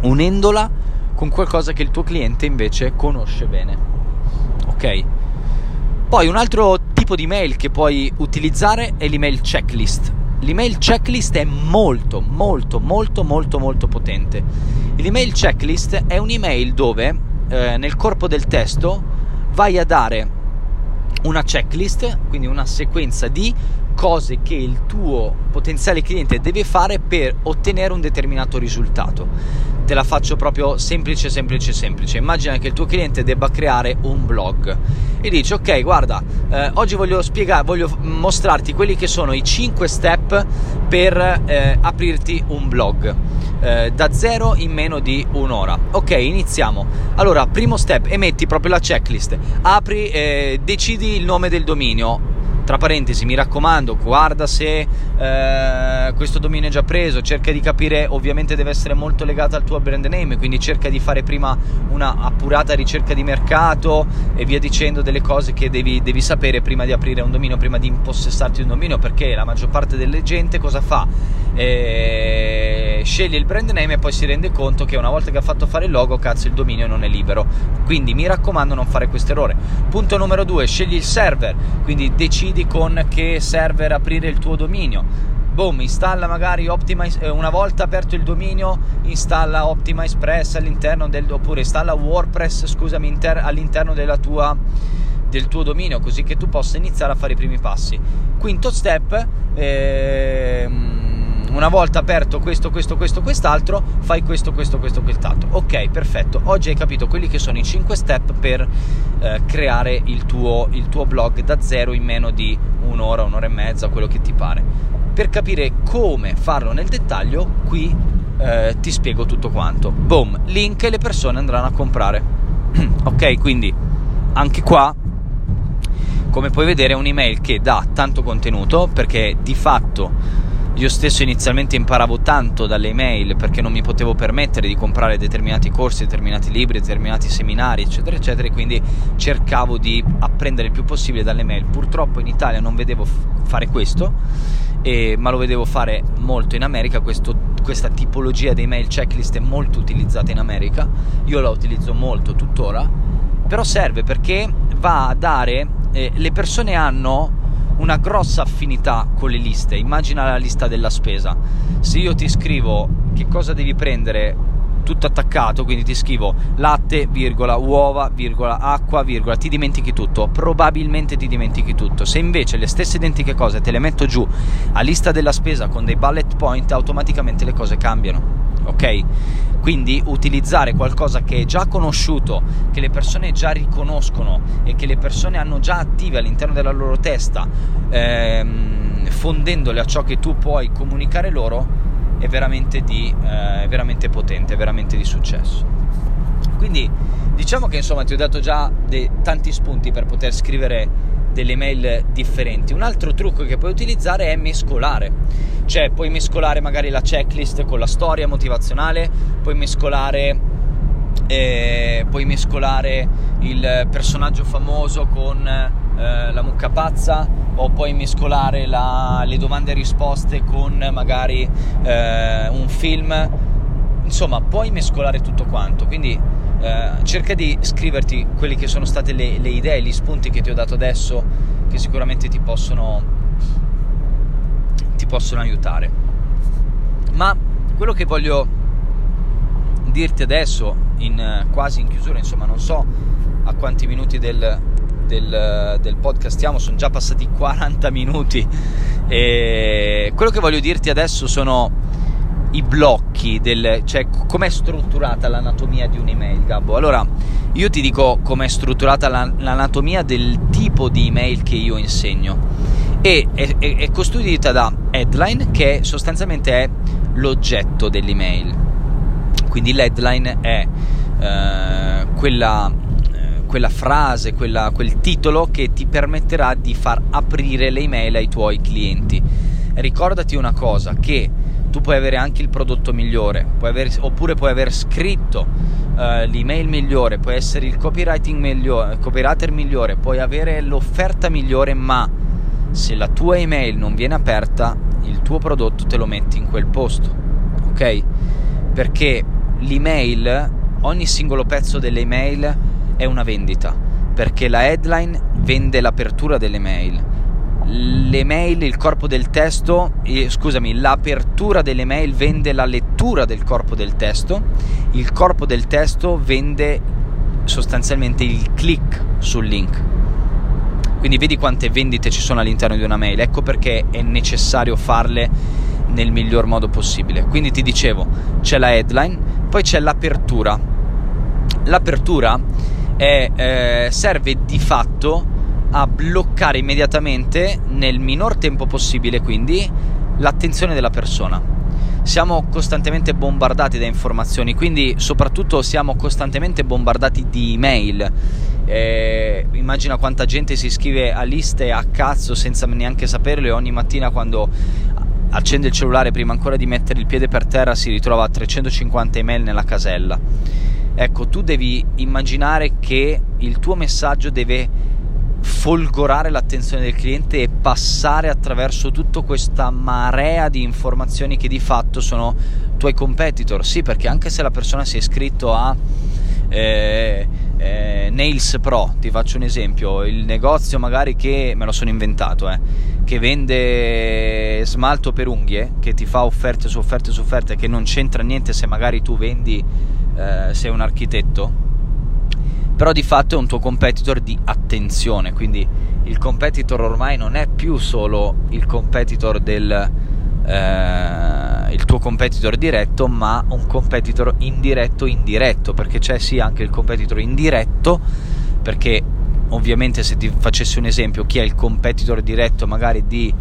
unendola con qualcosa che il tuo cliente invece conosce bene. Ok? Poi un altro tipo di mail che puoi utilizzare è l'email checklist. L'email checklist è molto, molto, molto, molto, molto potente. L'email checklist è un'email dove eh, nel corpo del testo vai a dare una checklist, quindi una sequenza di cose che il tuo potenziale cliente deve fare per ottenere un determinato risultato. Te la faccio proprio semplice, semplice, semplice. Immagina che il tuo cliente debba creare un blog e dice: Ok, guarda, eh, oggi voglio spiegare, voglio mostrarti quelli che sono i 5 step per eh, aprirti un blog eh, da zero in meno di un'ora. Ok, iniziamo. Allora, primo step, emetti proprio la checklist. Apri, eh, decidi il nome del dominio tra parentesi, mi raccomando, guarda se eh, questo dominio è già preso, cerca di capire, ovviamente deve essere molto legato al tuo brand name, quindi cerca di fare prima una appurata ricerca di mercato e via dicendo delle cose che devi, devi sapere prima di aprire un dominio, prima di impossessarti un dominio, perché la maggior parte delle gente cosa fa? Eh, sceglie il brand name e poi si rende conto che una volta che ha fatto fare il logo, cazzo, il dominio non è libero. Quindi mi raccomando, non fare questo errore. Punto numero due, scegli il server, quindi decidi decidi con che server aprire il tuo dominio. Boom, installa magari Optimize, eh, una volta aperto il dominio, installa Optimize Press all'interno del, oppure installa WordPress, scusami, inter, all'interno della tua, del tuo dominio, così che tu possa iniziare a fare i primi passi. Quinto step, ehm, una volta aperto questo, questo, questo, quest'altro, fai questo, questo, questo, quest'altro. Ok, perfetto. Oggi hai capito quelli che sono i 5 step per eh, creare il tuo, il tuo blog da zero in meno di un'ora, un'ora e mezza, quello che ti pare. Per capire come farlo nel dettaglio, qui eh, ti spiego tutto quanto. Boom, link e le persone andranno a comprare. ok, quindi anche qua come puoi vedere è un'email che dà tanto contenuto perché di fatto io stesso inizialmente imparavo tanto dalle email perché non mi potevo permettere di comprare determinati corsi, determinati libri, determinati seminari, eccetera, eccetera, e quindi cercavo di apprendere il più possibile dalle mail. Purtroppo in Italia non vedevo f- fare questo, e, ma lo vedevo fare molto in America. Questo, questa tipologia di mail checklist è molto utilizzata in America, io la utilizzo molto tuttora, però serve perché va a dare, eh, le persone hanno una grossa affinità con le liste. Immagina la lista della spesa. Se io ti scrivo che cosa devi prendere tutto attaccato, quindi ti scrivo latte, virgola, uova, virgola, acqua, virgola, ti dimentichi tutto, probabilmente ti dimentichi tutto. Se invece le stesse identiche cose te le metto giù a lista della spesa con dei bullet point, automaticamente le cose cambiano. Ok? Quindi utilizzare qualcosa che è già conosciuto, che le persone già riconoscono e che le persone hanno già attive all'interno della loro testa, ehm, fondendole a ciò che tu puoi comunicare loro, è veramente, di, eh, è veramente potente, è veramente di successo. Quindi diciamo che insomma ti ho dato già de- tanti spunti per poter scrivere delle mail differenti. Un altro trucco che puoi utilizzare è mescolare cioè, puoi mescolare magari la checklist con la storia motivazionale, puoi mescolare, eh, puoi mescolare il personaggio famoso con eh, la mucca pazza, o puoi mescolare la, le domande e risposte con magari eh, un film. Insomma, puoi mescolare tutto quanto. Quindi eh, cerca di scriverti quelle che sono state le, le idee, gli spunti che ti ho dato adesso, che sicuramente ti possono ti possono aiutare. Ma quello che voglio dirti adesso, in, quasi in chiusura, insomma, non so a quanti minuti del, del, del podcast stiamo, sono già passati 40 minuti. E quello che voglio dirti adesso sono i blocchi, del, cioè com'è strutturata l'anatomia di un'email, Gabbo. Allora, io ti dico com'è strutturata l'anatomia del tipo di email che io insegno e è, è, è costituita da headline che sostanzialmente è l'oggetto dell'email. Quindi l'headline è eh, quella, eh, quella, frase, quella, quel titolo che ti permetterà di far aprire le email ai tuoi clienti. Ricordati una cosa, che tu puoi avere anche il prodotto migliore, puoi aver, oppure puoi aver scritto uh, l'email migliore, puoi essere il copywriting migliore, copywriter migliore, puoi avere l'offerta migliore, ma se la tua email non viene aperta, il tuo prodotto te lo metti in quel posto, ok? Perché l'email, ogni singolo pezzo dell'email è una vendita, perché la headline vende l'apertura delle mail le mail, il corpo del testo, eh, scusami, l'apertura delle mail vende la lettura del corpo del testo, il corpo del testo vende sostanzialmente il click sul link. Quindi vedi quante vendite ci sono all'interno di una mail, ecco perché è necessario farle nel miglior modo possibile. Quindi ti dicevo, c'è la headline, poi c'è l'apertura. L'apertura è, eh, serve di fatto a bloccare immediatamente nel minor tempo possibile quindi l'attenzione della persona. Siamo costantemente bombardati da informazioni, quindi soprattutto siamo costantemente bombardati di email. Eh, immagina quanta gente si iscrive a liste a cazzo senza neanche saperlo e ogni mattina quando accende il cellulare prima ancora di mettere il piede per terra si ritrova 350 email nella casella. Ecco, tu devi immaginare che il tuo messaggio deve folgorare l'attenzione del cliente e passare attraverso tutta questa marea di informazioni che di fatto sono tuoi competitor. Sì, perché anche se la persona si è iscritto a eh, eh, Nails Pro, ti faccio un esempio, il negozio magari che me lo sono inventato, eh, che vende smalto per unghie, che ti fa offerte su offerte su offerte, che non c'entra niente se magari tu vendi, eh, sei un architetto però di fatto è un tuo competitor di attenzione, quindi il competitor ormai non è più solo il competitor del eh, il tuo competitor diretto, ma un competitor indiretto indiretto, perché c'è sì anche il competitor indiretto, perché ovviamente se ti facessi un esempio, chi è il competitor diretto magari di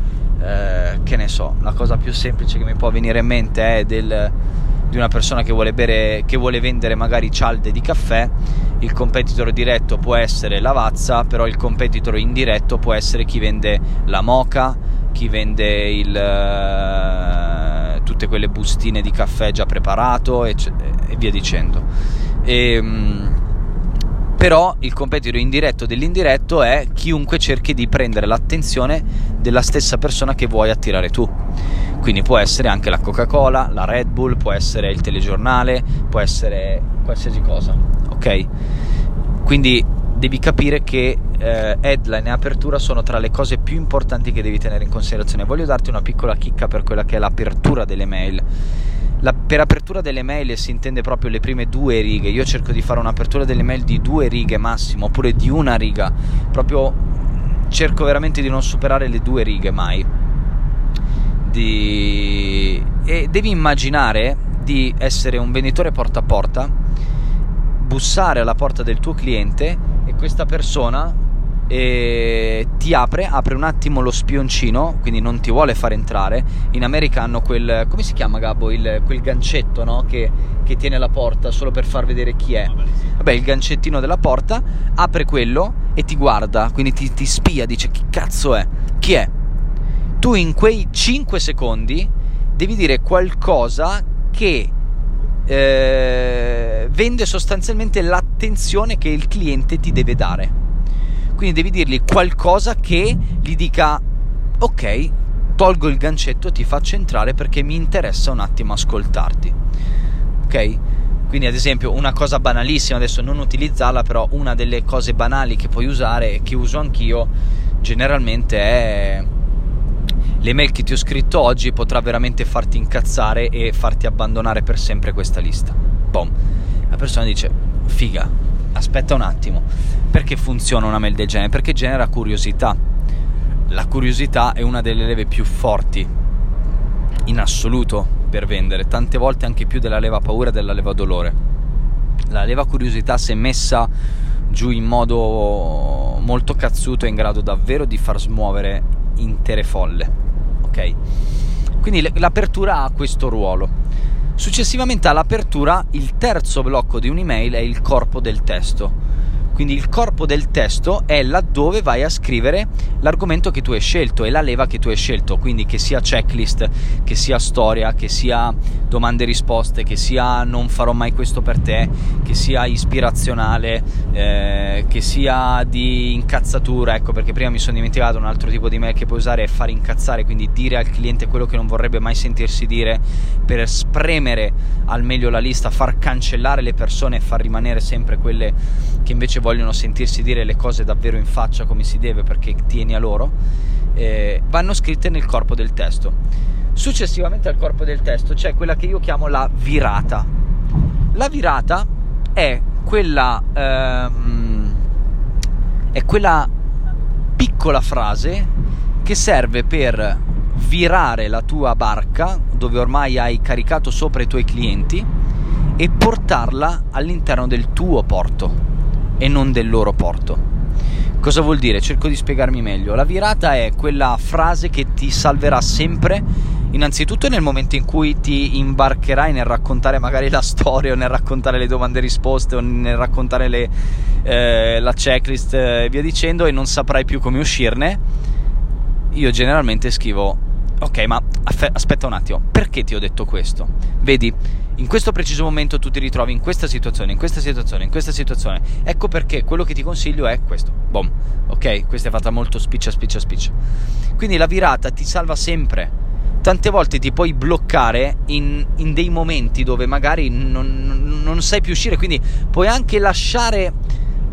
eh, che ne so, la cosa più semplice che mi può venire in mente è del di una persona che vuole, bere, che vuole vendere magari cialde di caffè, il competitor diretto può essere Lavazza, però il competitor indiretto può essere chi vende la moca, chi vende il, uh, tutte quelle bustine di caffè già preparato e, e via dicendo. E, um, però il competitor indiretto dell'indiretto è chiunque cerchi di prendere l'attenzione della stessa persona che vuoi attirare tu. Quindi può essere anche la Coca-Cola, la Red Bull, può essere il telegiornale, può essere qualsiasi cosa, ok? Quindi devi capire che eh, headline e apertura sono tra le cose più importanti che devi tenere in considerazione. Voglio darti una piccola chicca per quella che è l'apertura delle mail. La, per apertura delle mail si intende proprio le prime due righe. Io cerco di fare un'apertura delle mail di due righe massimo, oppure di una riga. Proprio cerco veramente di non superare le due righe mai di... e devi immaginare di essere un venditore porta a porta, bussare alla porta del tuo cliente e questa persona eh, ti apre, apre un attimo lo spioncino, quindi non ti vuole far entrare. In America hanno quel, come si chiama Gabbo, il, quel gancetto no? che, che tiene la porta solo per far vedere chi è. Vabbè, il gancettino della porta, apre quello e ti guarda, quindi ti, ti spia, dice chi cazzo è, chi è tu in quei 5 secondi devi dire qualcosa che eh, vende sostanzialmente l'attenzione che il cliente ti deve dare. Quindi devi dirgli qualcosa che gli dica ok, tolgo il gancetto e ti faccio entrare perché mi interessa un attimo ascoltarti. Ok? Quindi ad esempio una cosa banalissima, adesso non utilizzarla, però una delle cose banali che puoi usare e che uso anch'io generalmente è l'email che ti ho scritto oggi potrà veramente farti incazzare e farti abbandonare per sempre questa lista. Boom. La persona dice, figa, aspetta un attimo, perché funziona una mail del genere? Perché genera curiosità. La curiosità è una delle leve più forti in assoluto per vendere, tante volte anche più della leva paura e della leva dolore. La leva curiosità se messa giù in modo molto cazzuto è in grado davvero di far smuovere intere folle ok? Quindi l'apertura ha questo ruolo. Successivamente all'apertura, il terzo blocco di un'email è il corpo del testo. Quindi il corpo del testo è laddove vai a scrivere l'argomento che tu hai scelto e la leva che tu hai scelto, quindi che sia checklist, che sia storia, che sia domande e risposte, che sia non farò mai questo per te, che sia ispirazionale, eh, che sia di incazzatura, ecco perché prima mi sono dimenticato un altro tipo di mail che puoi usare è fare incazzare, quindi dire al cliente quello che non vorrebbe mai sentirsi dire per spremere al meglio la lista, far cancellare le persone e far rimanere sempre quelle che invece vogliono sentirsi dire le cose davvero in faccia come si deve perché tieni a loro, eh, vanno scritte nel corpo del testo. Successivamente al corpo del testo c'è quella che io chiamo la virata. La virata è quella, ehm, è quella piccola frase che serve per virare la tua barca dove ormai hai caricato sopra i tuoi clienti e portarla all'interno del tuo porto e non del loro porto. Cosa vuol dire? Cerco di spiegarmi meglio. La virata è quella frase che ti salverà sempre, innanzitutto nel momento in cui ti imbarcherai nel raccontare magari la storia o nel raccontare le domande e risposte o nel raccontare le, eh, la checklist e via dicendo e non saprai più come uscirne. Io generalmente scrivo, ok ma aspetta un attimo, perché ti ho detto questo? Vedi? In questo preciso momento tu ti ritrovi in questa situazione, in questa situazione, in questa situazione. Ecco perché quello che ti consiglio è questo. Boom. Ok? Questa è fatta molto spiccia, spiccia, spiccia. Quindi la virata ti salva sempre. Tante volte ti puoi bloccare in, in dei momenti dove magari non, non sai più uscire, quindi puoi anche lasciare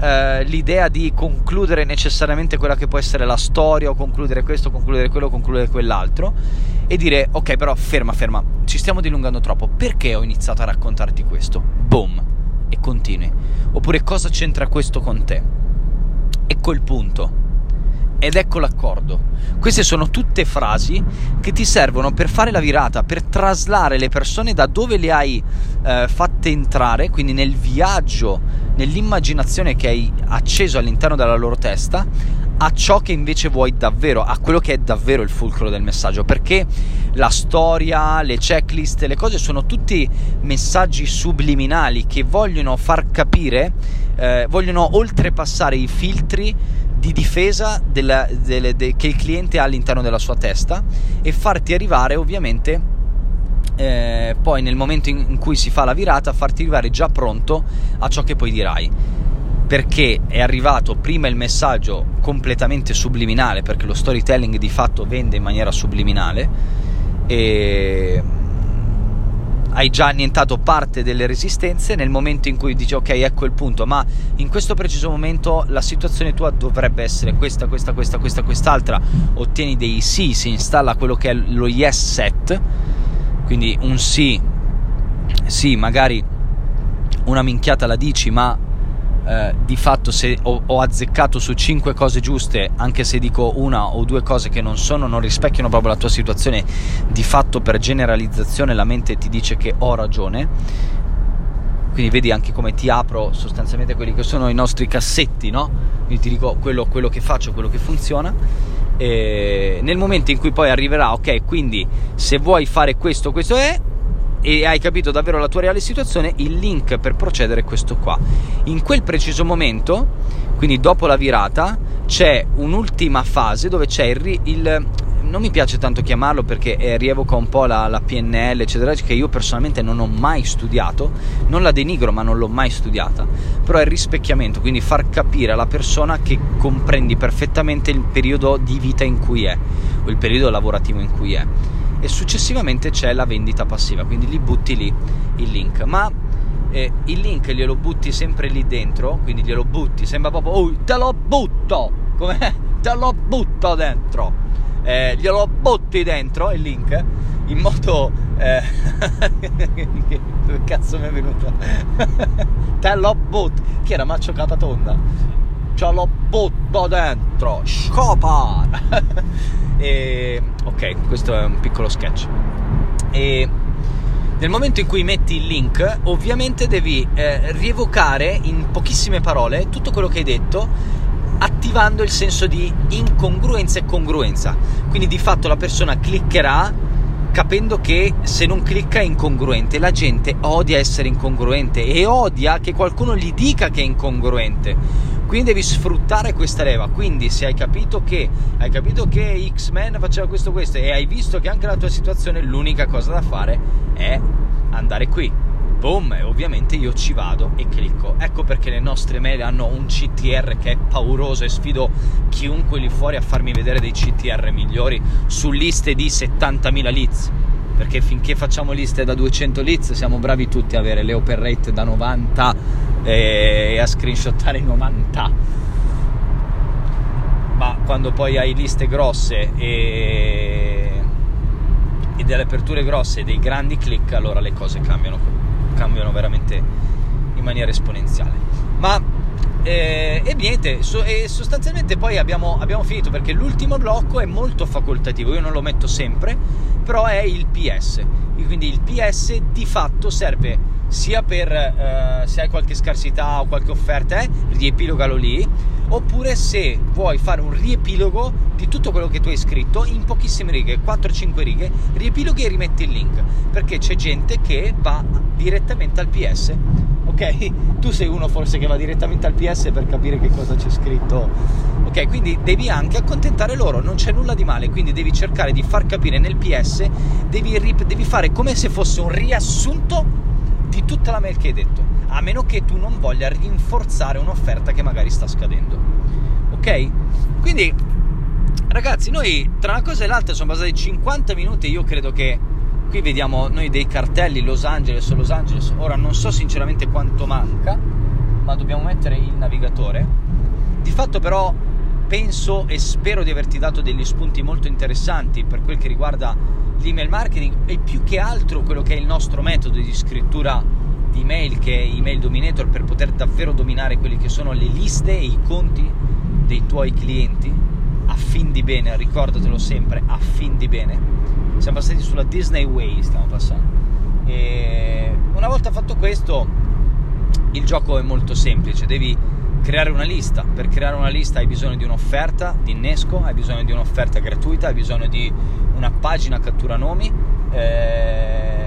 eh, l'idea di concludere necessariamente quella che può essere la storia o concludere questo, concludere quello, concludere quell'altro e dire ok però ferma, ferma, ci stiamo dilungando troppo, perché ho iniziato a raccontarti questo? Boom, e continui. Oppure cosa c'entra questo con te? Ecco il punto. Ed ecco l'accordo. Queste sono tutte frasi che ti servono per fare la virata, per traslare le persone da dove le hai eh, fatte entrare, quindi nel viaggio, nell'immaginazione che hai acceso all'interno della loro testa, a ciò che invece vuoi davvero, a quello che è davvero il fulcro del messaggio, perché la storia, le checklist, le cose sono tutti messaggi subliminali che vogliono far capire, eh, vogliono oltrepassare i filtri di difesa della, delle, de, che il cliente ha all'interno della sua testa e farti arrivare ovviamente eh, poi nel momento in, in cui si fa la virata farti arrivare già pronto a ciò che poi dirai. Perché è arrivato prima il messaggio completamente subliminale perché lo storytelling di fatto vende in maniera subliminale e hai già annientato parte delle resistenze nel momento in cui dici ok ecco il punto ma in questo preciso momento la situazione tua dovrebbe essere questa questa questa questa quest'altra. Ottieni dei sì si installa quello che è lo yes set quindi un sì sì magari una minchiata la dici ma eh, di fatto se ho, ho, azzeccato su cinque cose giuste, anche se dico una o due cose che non sono, non rispecchiano proprio la tua situazione, di fatto per generalizzazione la mente ti dice che ho ragione. Quindi vedi anche come ti apro sostanzialmente quelli che sono i nostri cassetti, no? Quindi ti dico quello, quello che faccio, quello che funziona. E nel momento in cui poi arriverà, ok, quindi se vuoi fare questo, questo è, e hai capito davvero la tua reale situazione, il link per procedere è questo qua. In quel preciso momento, quindi dopo la virata, c'è un'ultima fase dove c'è il, il non mi piace tanto chiamarlo perché eh, rievoca un po' la, la, PNL, eccetera, che io personalmente non ho mai studiato, non la denigro, ma non l'ho mai studiata. Però è il rispecchiamento, quindi far capire alla persona che comprendi perfettamente il periodo di vita in cui è, o il periodo lavorativo in cui è e successivamente c'è la vendita passiva, quindi li butti lì il link. Ma eh, il link glielo butti sempre lì dentro, quindi glielo butti, sembra proprio, oh, te lo butto, come te lo butto dentro, eh, glielo butti dentro il link in modo... Eh, dove cazzo mi è venuto? te lo butto, chi era Maccio Capatonda? Ce lo butto dentro, scopa! E, ok, questo è un piccolo sketch. E nel momento in cui metti il link, ovviamente devi eh, rievocare in pochissime parole tutto quello che hai detto, attivando il senso di incongruenza e congruenza. Quindi di fatto la persona cliccherà capendo che se non clicca è incongruente. La gente odia essere incongruente e odia che qualcuno gli dica che è incongruente. Quindi devi sfruttare questa leva. Quindi se hai capito che hai capito che X-Men faceva questo questo e hai visto che anche la tua situazione l'unica cosa da fare è andare qui. Boom, e ovviamente io ci vado e clicco. Ecco perché le nostre mail hanno un CTR che è pauroso e sfido chiunque lì fuori a farmi vedere dei CTR migliori su liste di 70.000 leads perché finché facciamo liste da 200 leads siamo bravi tutti a avere le open rate da 90 e a screenshottare i 90 ma quando poi hai liste grosse e, e delle aperture grosse e dei grandi click allora le cose cambiano cambiano veramente in maniera esponenziale. Ma eh, e niente, so, e sostanzialmente poi abbiamo, abbiamo, finito perché l'ultimo blocco è molto facoltativo, io non lo metto sempre, però è il PS. Quindi il PS di fatto serve sia per eh, se hai qualche scarsità o qualche offerta, eh, riepilogalo lì, oppure se vuoi fare un riepilogo di tutto quello che tu hai scritto in pochissime righe, 4-5 righe, riepiloghi e rimetti il link, perché c'è gente che va direttamente al PS ok? Tu sei uno forse che va direttamente al PS per capire che cosa c'è scritto, ok? Quindi devi anche accontentare loro, non c'è nulla di male, quindi devi cercare di far capire nel PS, devi, devi fare come se fosse un riassunto di tutta la mail che hai detto, a meno che tu non voglia rinforzare un'offerta che magari sta scadendo, ok? Quindi ragazzi, noi tra una cosa e l'altra sono passati 50 minuti io credo che qui vediamo noi dei cartelli Los Angeles Los Angeles. Ora non so sinceramente quanto manca ma dobbiamo mettere il navigatore. Di fatto però penso e spero di averti dato degli spunti molto interessanti per quel che riguarda l'email marketing e più che altro quello che è il nostro metodo di scrittura di email che è Email Dominator per poter davvero dominare quelli che sono le liste e i conti dei tuoi clienti a fin di bene, ricordatelo sempre, a fin di bene siamo passati sulla Disney Way, stiamo passando. E una volta fatto questo, il gioco è molto semplice, devi creare una lista. Per creare una lista hai bisogno di un'offerta di innesco, hai bisogno di un'offerta gratuita, hai bisogno di una pagina cattura nomi, eh,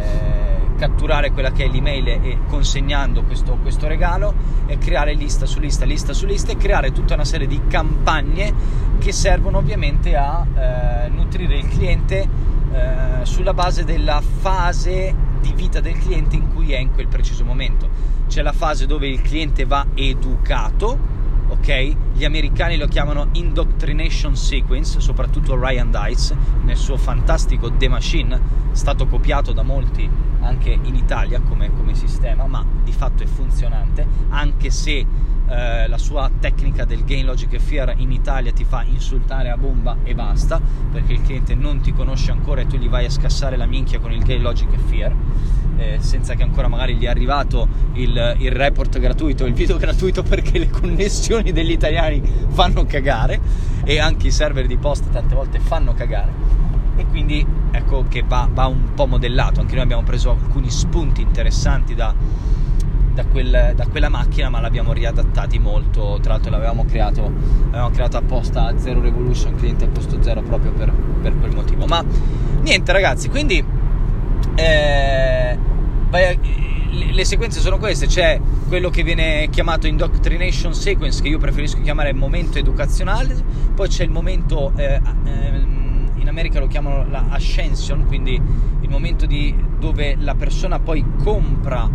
catturare quella che è l'email e consegnando questo, questo, regalo e creare lista su lista, lista su lista e creare tutta una serie di campagne che servono ovviamente a eh, nutrire il cliente eh, sulla base della fase di vita del cliente in cui è in quel preciso momento. C'è la fase dove il cliente va educato, ok? Gli americani lo chiamano indoctrination sequence, soprattutto Ryan Dice nel suo fantastico The Machine, stato copiato da molti anche in Italia come, come sistema, ma di fatto è funzionante, anche se eh, la sua tecnica del gain logic e fear in Italia ti fa insultare a bomba e basta perché il cliente non ti conosce ancora e tu gli vai a scassare la minchia con il gain logic e fear eh, senza che ancora magari gli è arrivato il, il report gratuito il video gratuito perché le connessioni degli italiani fanno cagare e anche i server di posta tante volte fanno cagare. E quindi ecco che va, va un po' modellato. Anche noi abbiamo preso alcuni spunti interessanti da da, quel, da, quella macchina ma l'abbiamo riadattati molto. Tra l'altro l'avevamo creato, l'avevamo creato apposta a Zero Revolution cliente a costo zero proprio per, per quel motivo. Ma niente ragazzi quindi eh, vai, le sequenze sono queste c'è quello che viene chiamato indoctrination sequence che io preferisco chiamare momento educazionale poi c'è il momento eh, eh, in America lo chiamano la ascension quindi il momento di, dove la persona poi compra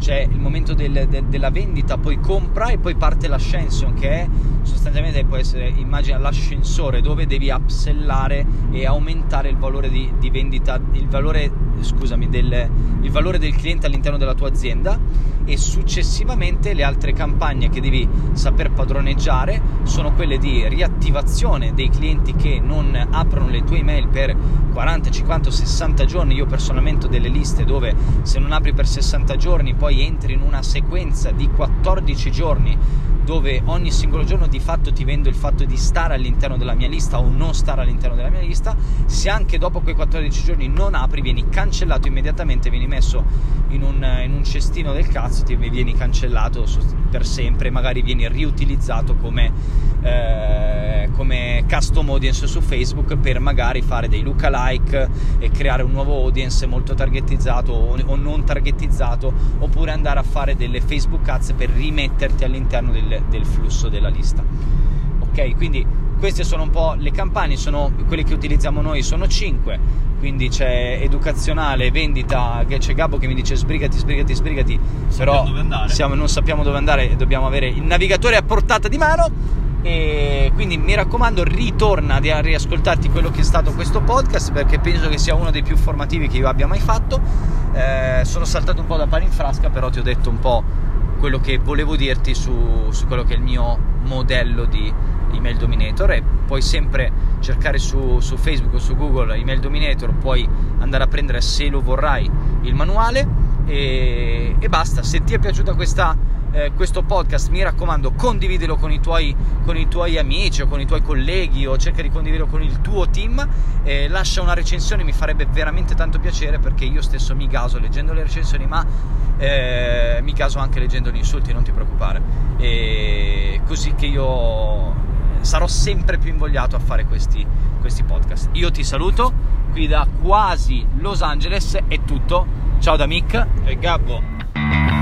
c'è il momento del, de, della vendita, poi compra e poi parte l'ascension che è sostanzialmente può essere, immagina l'ascensore dove devi upsellare e aumentare il valore di, di vendita, il valore, scusami, del, il valore del cliente all'interno della tua azienda e successivamente le altre campagne che devi saper padroneggiare sono quelle di riattivazione dei clienti che non aprono le tue email per 40, 50, 60 giorni. Io personalmente ho delle liste dove se non apri per 60 giorni poi entri in una sequenza di 14 giorni dove ogni singolo giorno di fatto ti vendo il fatto di stare all'interno della mia lista o non stare all'interno della mia lista. Se anche dopo quei 14 giorni non apri, vieni cancellato immediatamente, vieni messo in un, in un cestino del cazzo, ti vieni cancellato per sempre, magari vieni riutilizzato come, eh, come custom audience su Facebook per magari fare dei lookalike e creare un nuovo audience molto targetizzato o, o non targetizzato, oppure andare a fare delle Facebook ads per rimetterti all'interno del, del flusso della lista. Ok, quindi queste sono un po' le campagne, sono quelle che utilizziamo noi, sono 5. Quindi c'è educazionale, vendita, c'è Gabbo che mi dice sbrigati, sbrigati, sbrigati, però siamo, non sappiamo dove andare e dobbiamo avere il navigatore a portata di mano. E quindi mi raccomando, ritorna a riascoltarti quello che è stato questo podcast perché penso che sia uno dei più formativi che io abbia mai fatto. Eh, sono saltato un po' da pane in frasca, però ti ho detto un po' quello che volevo dirti su, su quello che è il mio modello di email dominator e puoi sempre cercare su, su, Facebook o su Google email dominator puoi andare a prendere se lo vorrai il manuale e, e basta se ti è piaciuta questa eh, questo podcast, mi raccomando, condividilo con i, tuoi, con i, tuoi, amici o con i tuoi colleghi o cerca di condividerlo con il tuo team. Eh, lascia una recensione, mi farebbe veramente tanto piacere perché io stesso mi gaso leggendo le recensioni, ma eh, mi caso anche leggendo gli insulti, non ti preoccupare. E così che io sarò sempre più invogliato a fare questi, questi podcast. Io ti saluto qui da quasi Los Angeles, è tutto. Ciao da Mick e Gabbo.